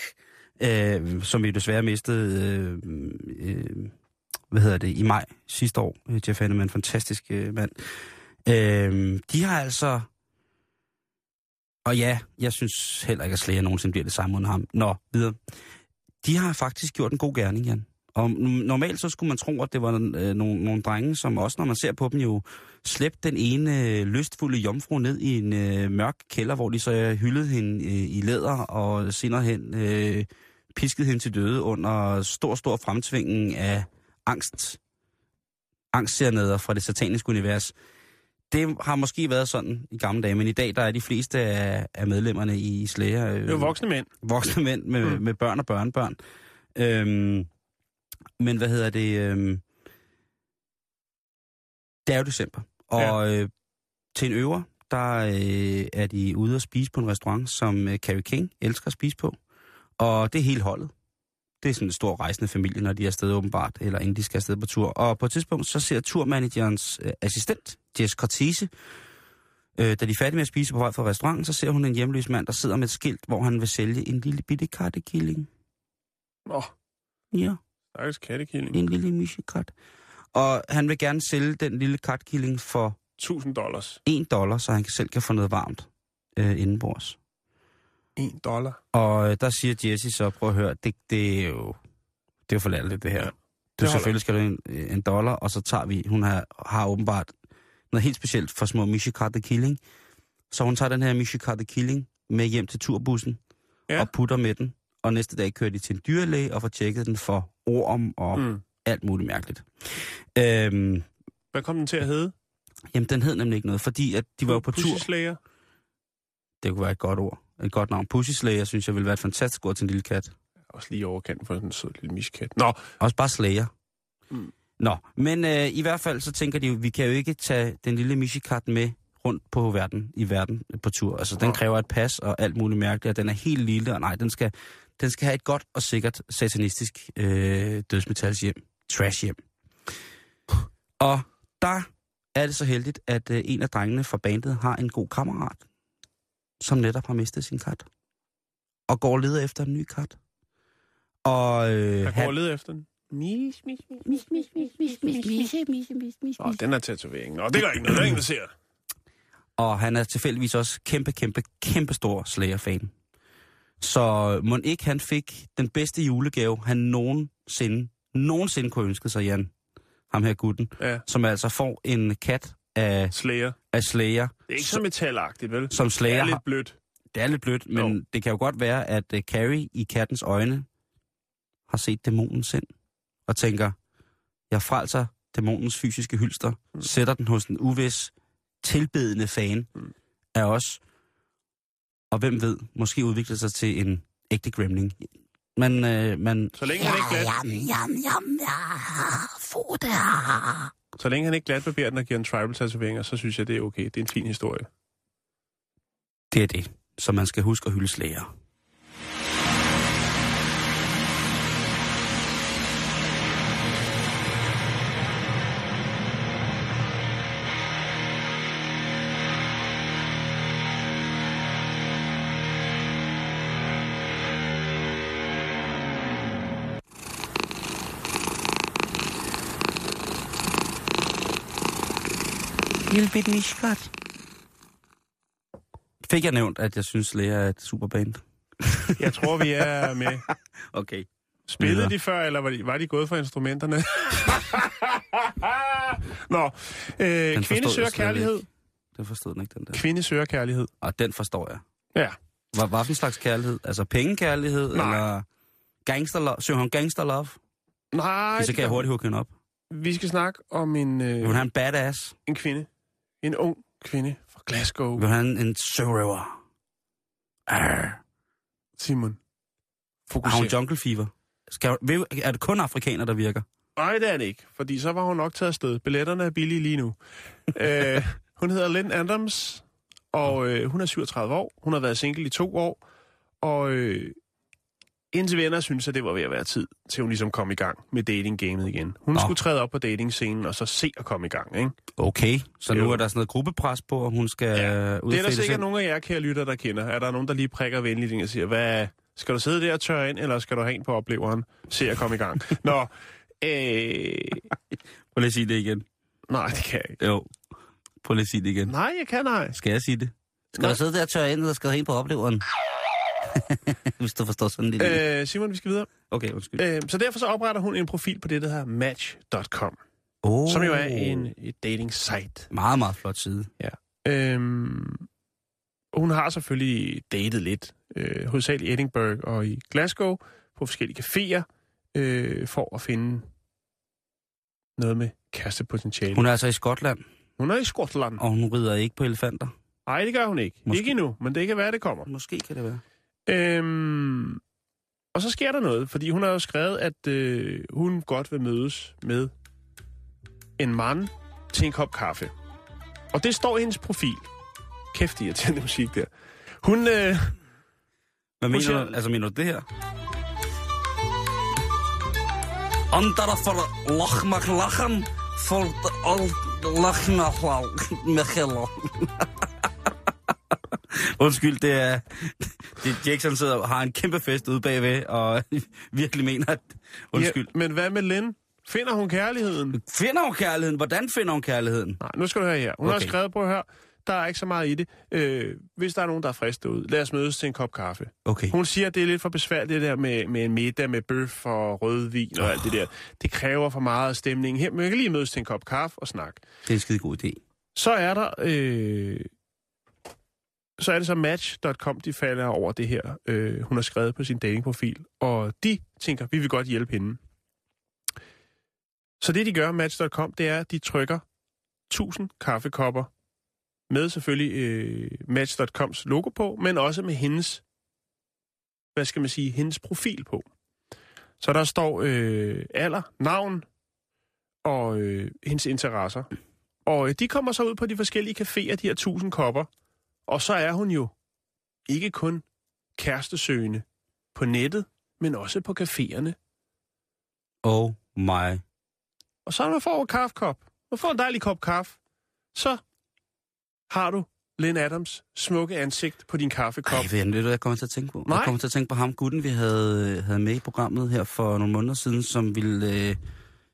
Øh, som vi desværre mistede, øh, øh, hvad hedder det, i maj sidste år. Øh, Jeff Hanneman, fantastisk øh, mand. Øh, de har altså... Og ja, jeg synes heller ikke, at Slayer nogensinde bliver det samme uden ham. Nå, videre. De har faktisk gjort en god gerning, Jan. Og normalt så skulle man tro, at det var øh, nogle, nogle drenge, som også, når man ser på dem, jo slæbte den ene øh, lystfulde jomfru ned i en øh, mørk kælder, hvor de så øh, hyldede hende øh, i læder og senere hen øh, piskede hende til døde under stor, stor fremtvingen af angst. Angstsereneder fra det sataniske univers. Det har måske været sådan i gamle dage, men i dag der er de fleste af, af medlemmerne i Slayer øh, Det er jo voksne mænd. voksne mænd med, mm. Med børn og børnebørn. Øhm, men hvad hedder det? Øhm, det er jo december. Og ja. øh, til en øver, der øh, er de ude at spise på en restaurant, som øh, Carrie King elsker at spise på. Og det er hele holdet. Det er sådan en stor rejsende familie, når de er afsted åbenbart, eller inden de skal afsted på tur. Og på et tidspunkt, så ser turmanagerens øh, assistent, Jess Cortese, øh, da de er færdige med at spise på vej fra restauranten, så ser hun en hjemløs mand, der sidder med et skilt, hvor han vil sælge en lille bitte kattekilling. Åh, Ja, stakkels kattekilling. en lille mishikat. Og han vil gerne sælge den lille katkilling for 1000 dollars. 1 dollar, så han selv kan få noget varmt øh, indenbords. 1 dollar. Og øh, der siger Jesse så, prøv at høre, det, det er jo det er jo for latterligt, det her. Ja, det du selvfølgelig skal du en, en dollar, og så tager vi, hun har, har åbenbart noget helt specielt for små Mishikata Killing. Så hun tager den her Mishikata Killing med hjem til turbussen Ja. og putter med den. Og næste dag kører de til en dyrlæge og får tjekket den for orm og mm. Alt muligt mærkeligt. Øhm, Hvad kom den til at hedde? jamen, den hed nemlig ikke noget, fordi at de var jo på tur. Det kunne være et godt ord. Et godt navn. Pussy Slayer, synes jeg, ville være et fantastisk ord til en lille kat. Også lige overkanten for sådan en sød lille miskat. Nå, Også bare Slayer. Mm. Nå, men øh, i hvert fald så tænker de vi kan jo ikke tage den lille Mishikat med rundt på verden, i verden på tur. Altså, den kræver et pas og alt muligt mærkeligt, og den er helt lille, og nej, den skal, den skal have et godt og sikkert satanistisk øh, dødsmetals hjem. Trash hjem. Og der er det så heldigt, at øh, en af drengene fra bandet har en god kammerat, som netop har mistet sin kat. Og går og leder efter en ny kat. Og øh, jeg han, går og leder efter den. Mis, mis, mis. Nå, den er tatoveringen. Nå, det gør ikke noget. Der er ingen, der ser. Og han er tilfældigvis også kæmpe, kæmpe, kæmpe stor Slayer-fan. Så må ikke han fik den bedste julegave, han nogensinde, nogensinde kunne ønske sig, Jan. Ham her gutten. Ja, Som altså får en kat af, Slayer. af Slayer, Det er ikke så metalagtigt, vel? som Det Slayer, er lidt blødt. det er lidt blødt, men Jo. det kan jo godt være, at uh, Carrie i kattens øjne har set dæmonens sind og tænker, jeg frelser dæmonens fysiske hylster, mm. sætter den hos en uvis, tilbedende fan mm. af os, og hvem ved, måske udvikler sig til en ægte gremling. Men, øh, man... Så længe han ikke glat, Jam, jam, jam, ja, få det her så længe han ikke glatbarberer den og giver en tribal tatoveringer, så synes jeg, det er okay. Det er en fin historie. Det er det, som man skal huske at hylde slæger. Lille bit miskot. Fik jeg nævnt, at jeg synes, Lea er et superband? *laughs* Jeg tror, vi er med. Okay. Spillede Videre. de før, eller var de, var de gået for instrumenterne? *laughs* Nå, øh, kvinde søger kærlighed. Det forstod den ikke, den der. Kvinde søger kærlighed. Og den forstår jeg. Ja. Hvad, hvad for en slags kærlighed? Altså pengekærlighed? Nej. Eller gangster love? Søger hun gangster love? Nej, så kan jeg hurtigt hugge hende op. vi skal snakke om en, Vil hun øh, have en badass? en kvinde. En ung kvinde fra Glasgow. Vil hun have en, sørøver? Arr. Simon. Har hun Fokuser. jungle fever? Skal, er det kun afrikanere, der virker? Nej, det er det ikke, fordi så var hun nok taget afsted. Billetterne er billige lige nu. *laughs* øh, hun hedder Lynn Adams, og øh, hun er 37 år. Hun har været single i to år, og øh, hendes venner synes, at det var ved at være tid, til hun ligesom kom i gang med datinggamet igen. Hun Nå. Skulle træde op på datingscenen og så se at komme i gang, ikke? Okay, så nu er der sådan noget gruppepres på, om hun skal ja, ud Det er der og fælde sikkert nogle af jer, kære lytter, der kender. Er der nogen, der lige prikker venligt ind og siger, hvad, skal du sidde der og tørre ind, eller skal du have en på opleveren? Se at komme i gang. Nå, *laughs* øh, Prøv lige at sige det igen. nej, det kan jeg ikke. Jo. Prøv lige at sige det igen. Nej, jeg kan nej. Skal jeg sige det? Skal Nej. du sidde der og tørre ind, eller skal du have en på opleveren? *laughs* Hvis du forstår sådan lidt. Øh. Simon, vi skal videre. Okay, undskyld. Øh, så derfor så opretter hun en profil på det, der hedder Match.com, Oh. som jo er en et dating site. Meget, meget flot side. Øhm, hun har selvfølgelig datet lidt, øh, hovedsageligt i Edinburgh og i Glasgow, på forskellige caféer, øh, for at finde noget med kærestepotentiale. Hun er altså i Skotland, hun er i Skotland. og hun rider ikke på elefanter. Nej, det gør hun ikke. Måske. Ikke endnu, men det kan være, det kommer. Måske kan det være. Øhm, og så sker der noget, fordi hun har jo skrevet, at øh, hun godt vil mødes med en mand til en kop kaffe. Og det står i hendes profil. Kæft, irriterende *laughs* musik der. Hun, øh, Hvad Hun mener siger- du? Altså, mener du det her? Andara for lachmak lachen, for lachmak Michael. Undskyld, det er Jackson sidder og har en kæmpe fest ude bagved, og *laughs* virkelig mener, at... Undskyld. Ja, men hvad med Lynn? Finder hun kærligheden? Finder hun kærligheden? Hvordan finder hun kærligheden? Nej, nu skal du høre her. Hun okay. har skrevet på her, der er ikke så meget i det. Øh, hvis der er nogen, der er frisk derude, lad os mødes til en kop kaffe. Okay. Hun siger, at det er lidt for besværligt, det der med, med en middag med bøf og rødvin og alt det der. Det kræver for meget stemning. Her, men jeg kan lige mødes til en kop kaffe og snakke. Det er en skide god idé. Så er der... Øh, så er det så Match.com, de falder over det her, øh, hun har skrevet på sin datingprofil. Og de tænker, vi vil godt hjælpe hende. Så det, de gør, Match.com, det er, at de trykker 1000 kaffekopper med selvfølgelig øh, Match.coms logo på, men også med hendes, hvad skal man sige, hendes profil på. Så der står øh, alder, navn og øh, hendes interesser. Og øh, de kommer så ud på de forskellige caféer, de her 1000 kopper. Og så er hun jo ikke kun kærestesøgende på nettet, men også på caféerne. Oh my. Og så når du får en kaffekop, du får en dejlig kop kaffe, så har du Lynn Adams smukke ansigt på din kaffekop. Ej, ved, du, jeg kommer til at tænke på? Nej. Jeg kommer til at tænke på ham, gutten, vi havde, havde med i programmet her for nogle måneder siden, som ville, øh,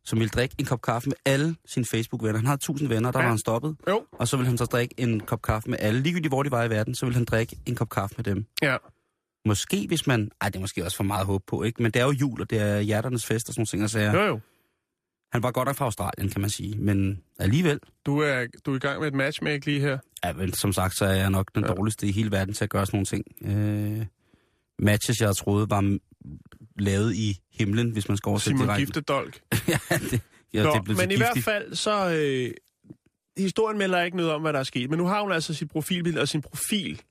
som ville drikke en kop kaffe med alle sine Facebook-venner. Han havde 1000 venner, der Ja. var han stoppet. Jo. Og så ville han så drikke en kop kaffe med alle. Ligegyldigt hvor de var i verden, så ville han drikke en kop kaffe med dem. Ja. Måske hvis man... Ej, det er måske også for meget håb på, ikke? Men det er jo jul, og det er hjerternes fest og sådan nogle ting og sager. Jo, jo. Han var godt nok fra Australien, kan man sige, men alligevel. Du er, du er i gang med et matchmake lige her. Ja, men som sagt, så er jeg nok den ja. dårligste i hele verden til at gøre sådan nogle ting. Øh, matches, jeg troede var lavet i himlen, hvis man skal oversætte Simon direkte. Giftedolk. *laughs* ja, det, ja, Nå, det blevet men i hvert fald, så... Øh, historien melder ikke noget om, hvad der er sket. Men nu har hun altså sit profilbillede og sin profil.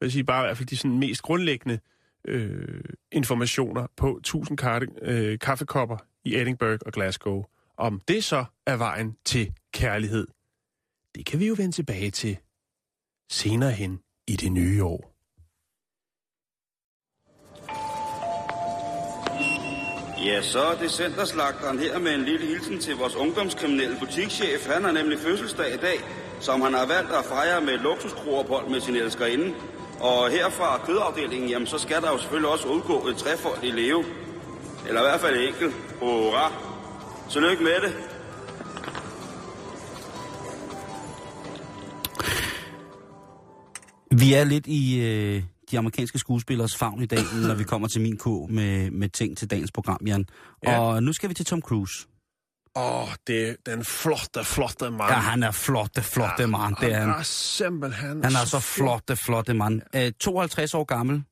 Jeg sige bare i hvert fald de sådan mest grundlæggende øh, informationer på 1000 karte, øh, kaffekopper i Edinburgh og Glasgow. Om det så er vejen til kærlighed, det kan vi jo vende tilbage til senere hen i det nye år. Ja, så er det centerslagteren her med en lille hilsen til vores ungdomskriminelle butikschef. Han har nemlig fødselsdag i dag, som han har valgt at fejre med et luksuskroophold med sin elskerinde. Og her fra kødafdelingen, jamen så skal der jo selvfølgelig også udgå et træfold i leve. Eller i hvert fald enkelt. Hurra! Tillykke med det. Vi er lidt i øh, de amerikanske skuespillers favn i dag, når vi kommer til min ko med, med ting til dagens program, Jan. Ja. Og nu skal vi til Tom Cruise. Åh, oh, det er den flotte, flotte mand. Ja, han er flotte, flotte mand. Det er han. er simpelthen Han er så flotte, flotte mand. Øh, 52 år gammel.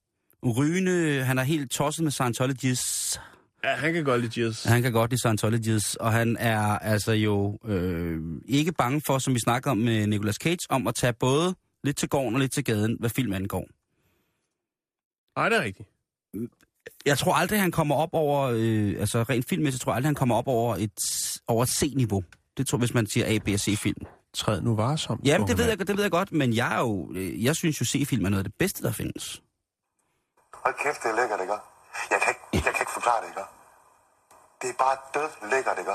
Rygende, han er helt tosset med Scientologists. Ja, han kan godt lide jazz. Han kan godt lide Scientologists, og han er altså jo øh, ikke bange for, som vi snakker om med Nicolas Cage, om at tage både lidt til gården og lidt til gaden, hvad film angår. Nej, det er rigtigt. Jeg tror aldrig, han kommer op over, øh, altså rent filmmæssigt, tror jeg aldrig, han kommer op over et, over et C-niveau. Det tror jeg, hvis man siger A, B og C-film. Træd nu varsom. Jamen, det ved, jeg, det ved jeg godt, men jeg er jo, øh, jeg synes jo, C-film er noget af det bedste, der findes. Hold kæft, det er lækkert, ikke? Jeg kan ikke, jeg kan ikke forklare det, ikke? Det er bare død lækkert, ikke?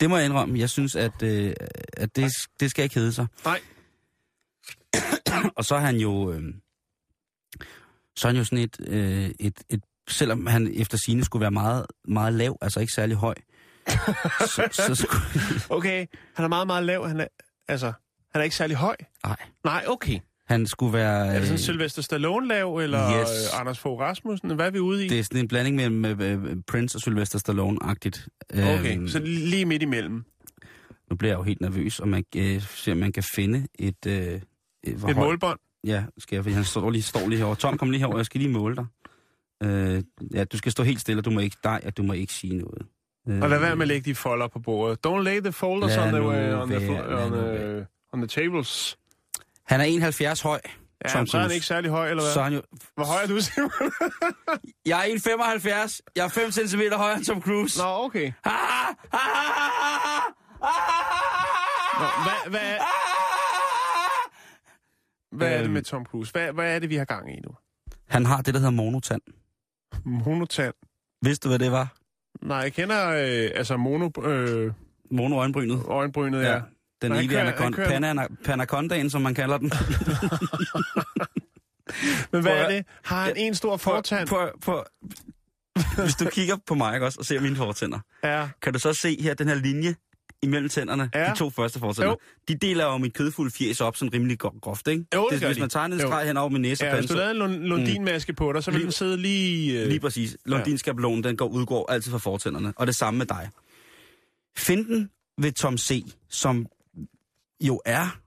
Det må jeg indrømme. Jeg synes, at, øh, at det, det skal ikke hedde sig. Nej. Og så er han jo, øh, så er han jo sådan et, øh, et, et, selvom han efter sine skulle være meget, meget lav, altså ikke særlig høj, *laughs* så, så skulle, Okay, han er meget, meget lav. Han er, altså, han er ikke særlig høj. nej, Nej, okay. han skulle være, Er det sådan øh, Sylvester Stallone lav, eller Yes. øh, Anders Fogh Rasmussen? Hvad er vi ude i? det er sådan en blanding mellem øh, øh, Prince og Sylvester Stallone-agtigt. Okay, Øhm, så lige midt imellem. Nu bliver jeg jo helt nervøs, og man øh, ser, om man kan finde et... Øh, et, højt- målbånd. Ja, skal jeg, fordi han står lige, står lige herovre. Tom, kom lige herover, jeg skal lige måle dig. Øh, ja, du skal stå helt stille, og du må ikke, dig, og du må ikke sige noget. Øh, Og lad være med at lægge de folder på bordet. Don't lay the folders on the, way, on, the, on, the, on the tables. Han er 71 høj. Ja, Tom så er han ikke særlig høj, eller hvad? Så er han jo... Hvor høj er du, Simon? Jeg er 1,75. Jeg er 5 cm højere end Tom Cruise. Nå, okay. Ah, ah, ah, ah, Nå, hvad, hvad, hvad er det Øhm. med Tom Cruise? Hvad, hvad er det, vi har gang i nu? Han har det, der hedder monotand. Monotand. Vidste du, hvad det var? Nej, jeg kender øh, altså mono, øh, Mono-øjenbrynet. øjenbrynet, ja. Ja. Den Han evige han kører- pana, panacondaen, som man kalder den. *laughs* Men hvad er det? Har han en stor fortand? På, på, hvis du kigger på mig også, og ser mine fortænder, Ja. kan du så se her den her linje imellem tænderne, Ja. de to første fortænder. Jo. De deler jo mit kødfulde fjes op sådan rimelig gro- groft, ikke? Jo, det gør Hvis de. man tager en streg hen over min næse Ja, hvis du lavede en lund- lundinmaske på dig, så vil Lige- den sidde lige... Øh, Lige præcis. Londinskabelonen, den går, udgår altid fra fortænderne. Og det samme med dig. Finden ved Tom C., som jo er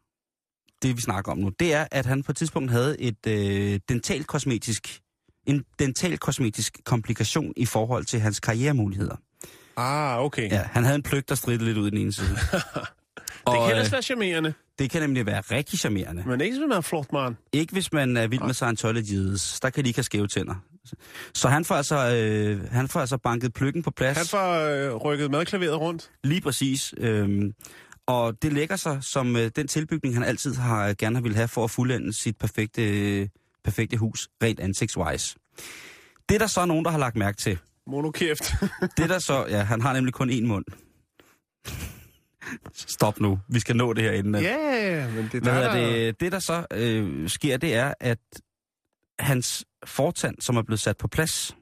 det, vi snakker om nu, det er, at han på et tidspunkt havde et øh, dentalkosmetisk, en dentalkosmetisk komplikation i forhold til hans karrieremuligheder. Ah, okay. Ja, han havde en pløk, der stridte lidt ud i den ene side. *laughs* Det kan øh, ellers være charmerende, det kan nemlig være rigtig charmerende. men ikke sådan en flot mand. Ikke hvis man er vild med Scientologies. Der kan de ikke have skæve tænder. Så han får altså, øh, han får altså banket pløkken på plads. Han får øh, rykket madklaveret rundt. Lige præcis. Øhm, og det lægger sig som øh, den tilbygning, han altid har øh, gerne har ville have for at fuldende sit perfekte, øh, perfekte hus, rent ansigtswise. Det er der så nogen, der har lagt mærke til. Monokæft. *laughs* Det er der så, ja, han har nemlig kun én mund. *laughs* Stop nu. Vi skal nå det her inden. at- ja, men det er Hvad der, hedder der... det? Det, der så øh, sker, det er, at hans fortand, som er blevet sat på plads,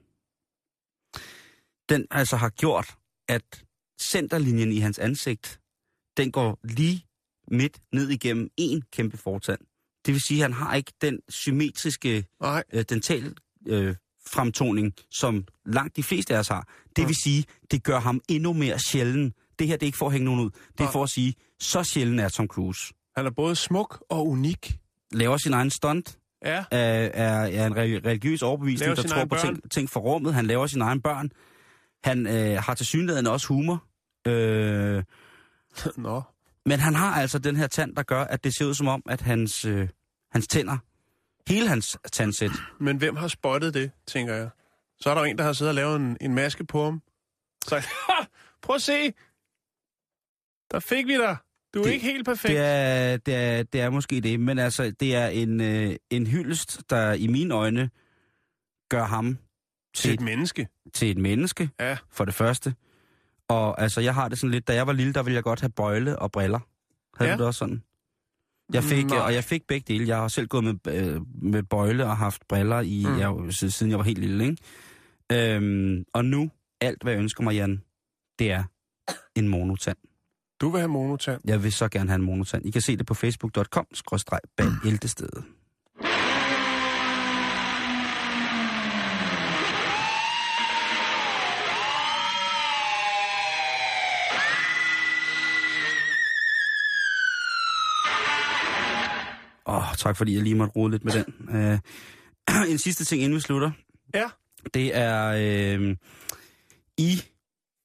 den altså har gjort, at centerlinjen i hans ansigt, den går lige midt ned igennem en kæmpe fortand. Det vil sige, at han har ikke den symmetriske Nej, øh, dental øh, fremtoning, som langt de fleste af os har. Det vil sige, det gør ham endnu mere sjælden det her det er ikke for at hænge nogen ud. Det er for at sige, så sjældent er Tom Cruise. Han er både smuk og unik. Laver sin egen stunt, Ja. er, er, er en re- religiøs overbevisning, Laver der tror på børn. ting, ting for rummet. Han laver sine egne børn. Han øh, har til synligheden også humor. Øh, *laughs* Nå. men han har altså den her tand, der gør, at det ser ud som om, at hans, øh, hans tænder, hele hans tandsæt, Men hvem har spottet det, tænker jeg? Så er der jo en, der har siddet og lavet en, en maske på ham. Så *laughs* prøv at se. Der fik vi dig. Du er Det- ikke helt perfekt. det er, det, er, det er måske det. Men altså, det er en, øh, en hyldest, der i mine øjne gør ham til et menneske. til et menneske, Ja. for det første. Og altså, jeg har det sådan lidt, da jeg var lille, der ville jeg godt have bøjle og briller. Havde ja. du det også sådan? Jeg fik, Nej. og jeg fik begge dele. Jeg har selv gået med, øh, med bøjle og haft briller, i, Mm. mm. jeg, siden jeg var helt lille. Ikke? Øhm, og nu, alt hvad jeg ønsker mig, Jan, det er en monotand. Du vil have monotand. Jeg vil så gerne have en monotand. I kan se det på facebook.com, skråstreg Åh, oh, tak fordi jeg lige måtte rode lidt med den. Uh, *clears throat* en sidste ting, inden vi slutter. Ja. Det er øh, i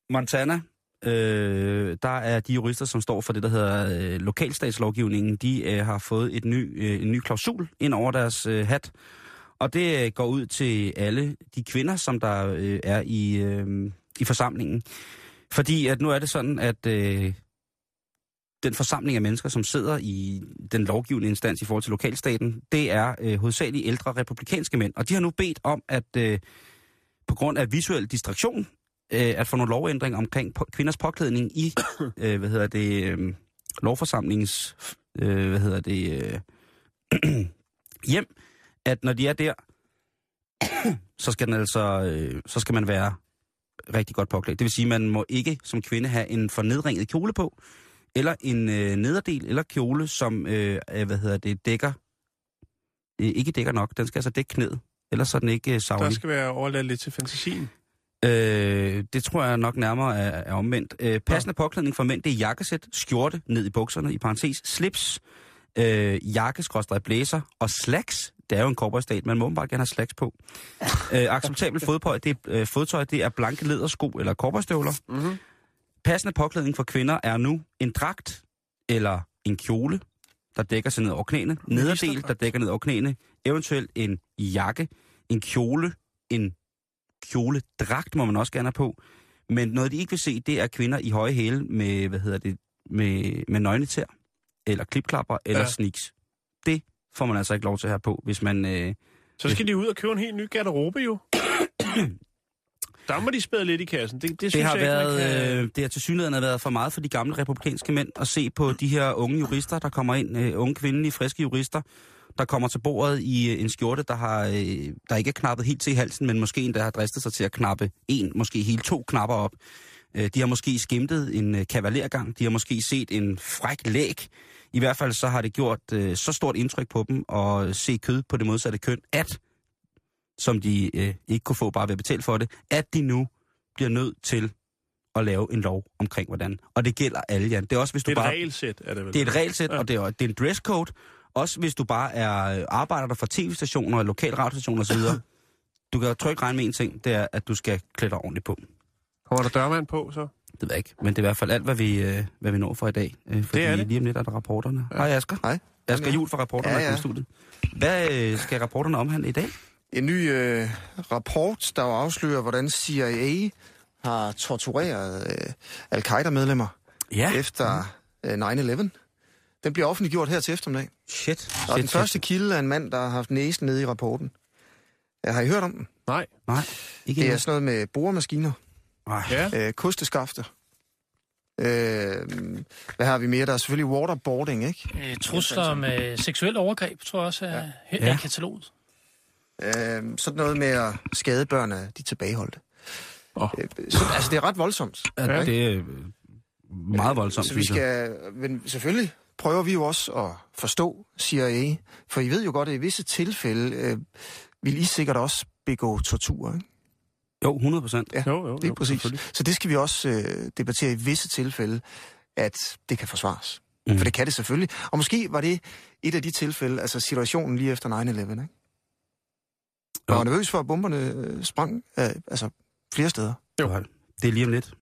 Montana, øh, der er de jurister, som står for det, der hedder øh, lokalstatslovgivningen, de øh, har fået et ny, øh, en ny klausul ind over deres øh, hat. Og det øh, går ud til alle de kvinder, som der øh, er i, øh, i forsamlingen. Fordi at nu er det sådan, at øh, den forsamling af mennesker, som sidder i den lovgivende instans i forhold til lokalstaten, det er øh, hovedsageligt ældre republikanske mænd. Og de har nu bedt om, at øh, på grund af visuel distraktion, øh, at få nogle lovændringer omkring på, kvinders påklædning i, *coughs* øh, hvad hedder det, øh, lovforsamlingens, øh, hvad hedder det, øh, *clears throat* hjem, at når de er der, *coughs* så skal, den altså, øh, så skal man være rigtig godt påklædt. Det vil sige, at man må ikke som kvinde have en fornedringet kjole på, eller en øh, nederdel eller kjole, som øh, hvad hedder det, dækker, øh, ikke dækker nok. Den skal altså dække knæet, ellers er den ikke øh, Der savlig. skal være overladt lidt til fantasien. Øh, det tror jeg nok nærmere er, er omvendt. Øh, passende påklædning for mænd, det er jakkesæt, skjorte ned i bukserne, i parentes, slips, øh, jakke, skråstreg, blæser og slacks. Det er jo en cowboystat, man må bare gerne have slacks på. *laughs* øh, acceptabel fodtøj, det er, øh, fodtøj, det er blanke lædersko eller cowboystøvler. Mm-hmm. Passende påklædning for kvinder er nu en dragt eller en kjole, der dækker sig ned over knæene. Nederdel, der dækker ned over knæene. Eventuelt en jakke, en kjole, en kjoledragt må man også gerne have på. Men noget, de ikke vil se, det er kvinder i høje hæle med, hvad hedder det, med, med nøgnetær, eller klipklapper, eller Ja. sneaks. Det får man altså ikke lov til at have på, hvis man... Øh, Så skal de ud og købe en helt ny garderobe jo. *clears throat* *clears throat* Der må de spæde lidt i kassen. Det, det, Det synes har, jeg været, ikke, man kan... øh, det har til synligheden været for meget for de gamle republikanske mænd at se på de her unge jurister, der kommer ind, øh, unge kvindelige, friske jurister, der kommer til bordet i øh, en skjorte, der, har, øh, der ikke er knappet helt til i halsen, men måske endda har dristet sig til at knappe en, måske helt to knapper op. Øh, de har måske skimtet en øh, kavalergang, de har måske set en fræk læg. I hvert fald så har det gjort øh, så stort indtryk på dem at se kød på det modsatte køn, at, som de øh, ikke kunne få bare ved at betale for det, at de nu bliver nødt til at lave en lov omkring hvordan. Og det gælder alle, Jan. Det er også, hvis du Det er et bare... regelsæt, er det vel? Det er et regelsæt, Ja. og det er, det er en dresscode. Også hvis du bare er øh, arbejder der for tv-stationer, lokal radiostationer osv. du kan trygt regne med en ting, det er, at du skal klæde dig ordentligt på. Kommer der dørmand på, så? Det ved jeg ikke, men det er i hvert fald alt, hvad vi, øh, hvad vi når for i dag. Øh, fordi Det er det. lige om lidt er der rapporterne. Ja. Hej Asger. Hej. Asger Jul fra rapporterne Ja, ja, ja. studiet. Hvad øh, skal rapporterne omhandle i dag? En ny øh, rapport, der afslører, hvordan CIA har tortureret øh, al-Qaida-medlemmer Ja. efter øh, 9-11. Den bliver offentliggjort her til eftermiddag. Shit. shit Og den shit, første shit. kilde er en mand, der har haft næsen nede i rapporten. Ja, har I hørt om den? Nej. Nej, ikke Det er sådan noget med boremaskiner, Ej. Ja. øh, kosteskafter. Øh, hvad har vi mere? Der er selvfølgelig waterboarding, ikke? Øh, trusler med seksuel overgreb, tror jeg også er ja. Ja. i kataloget. Øh, sådan noget med at skade børn af de tilbageholdte. Oh. Så, altså, det er ret voldsomt. Ja, ja det er øh, meget øh, voldsomt, så vi skal, Men selvfølgelig prøver vi jo også at forstå CIA, for I ved jo godt, at i visse tilfælde øh, vil I sikkert også begå tortur, ikke? Jo, 100 procent. Ja, jo, jo, det er jo, præcis. Så det skal vi også øh, debattere i visse tilfælde, at det kan forsvares. Mm. For det kan det selvfølgelig. Og måske var det et af de tilfælde, altså situationen lige efter 9-11, ikke? Var du nervøs for, at bomberne øh, sprang øh, altså flere steder? Jo, det er lige om lidt.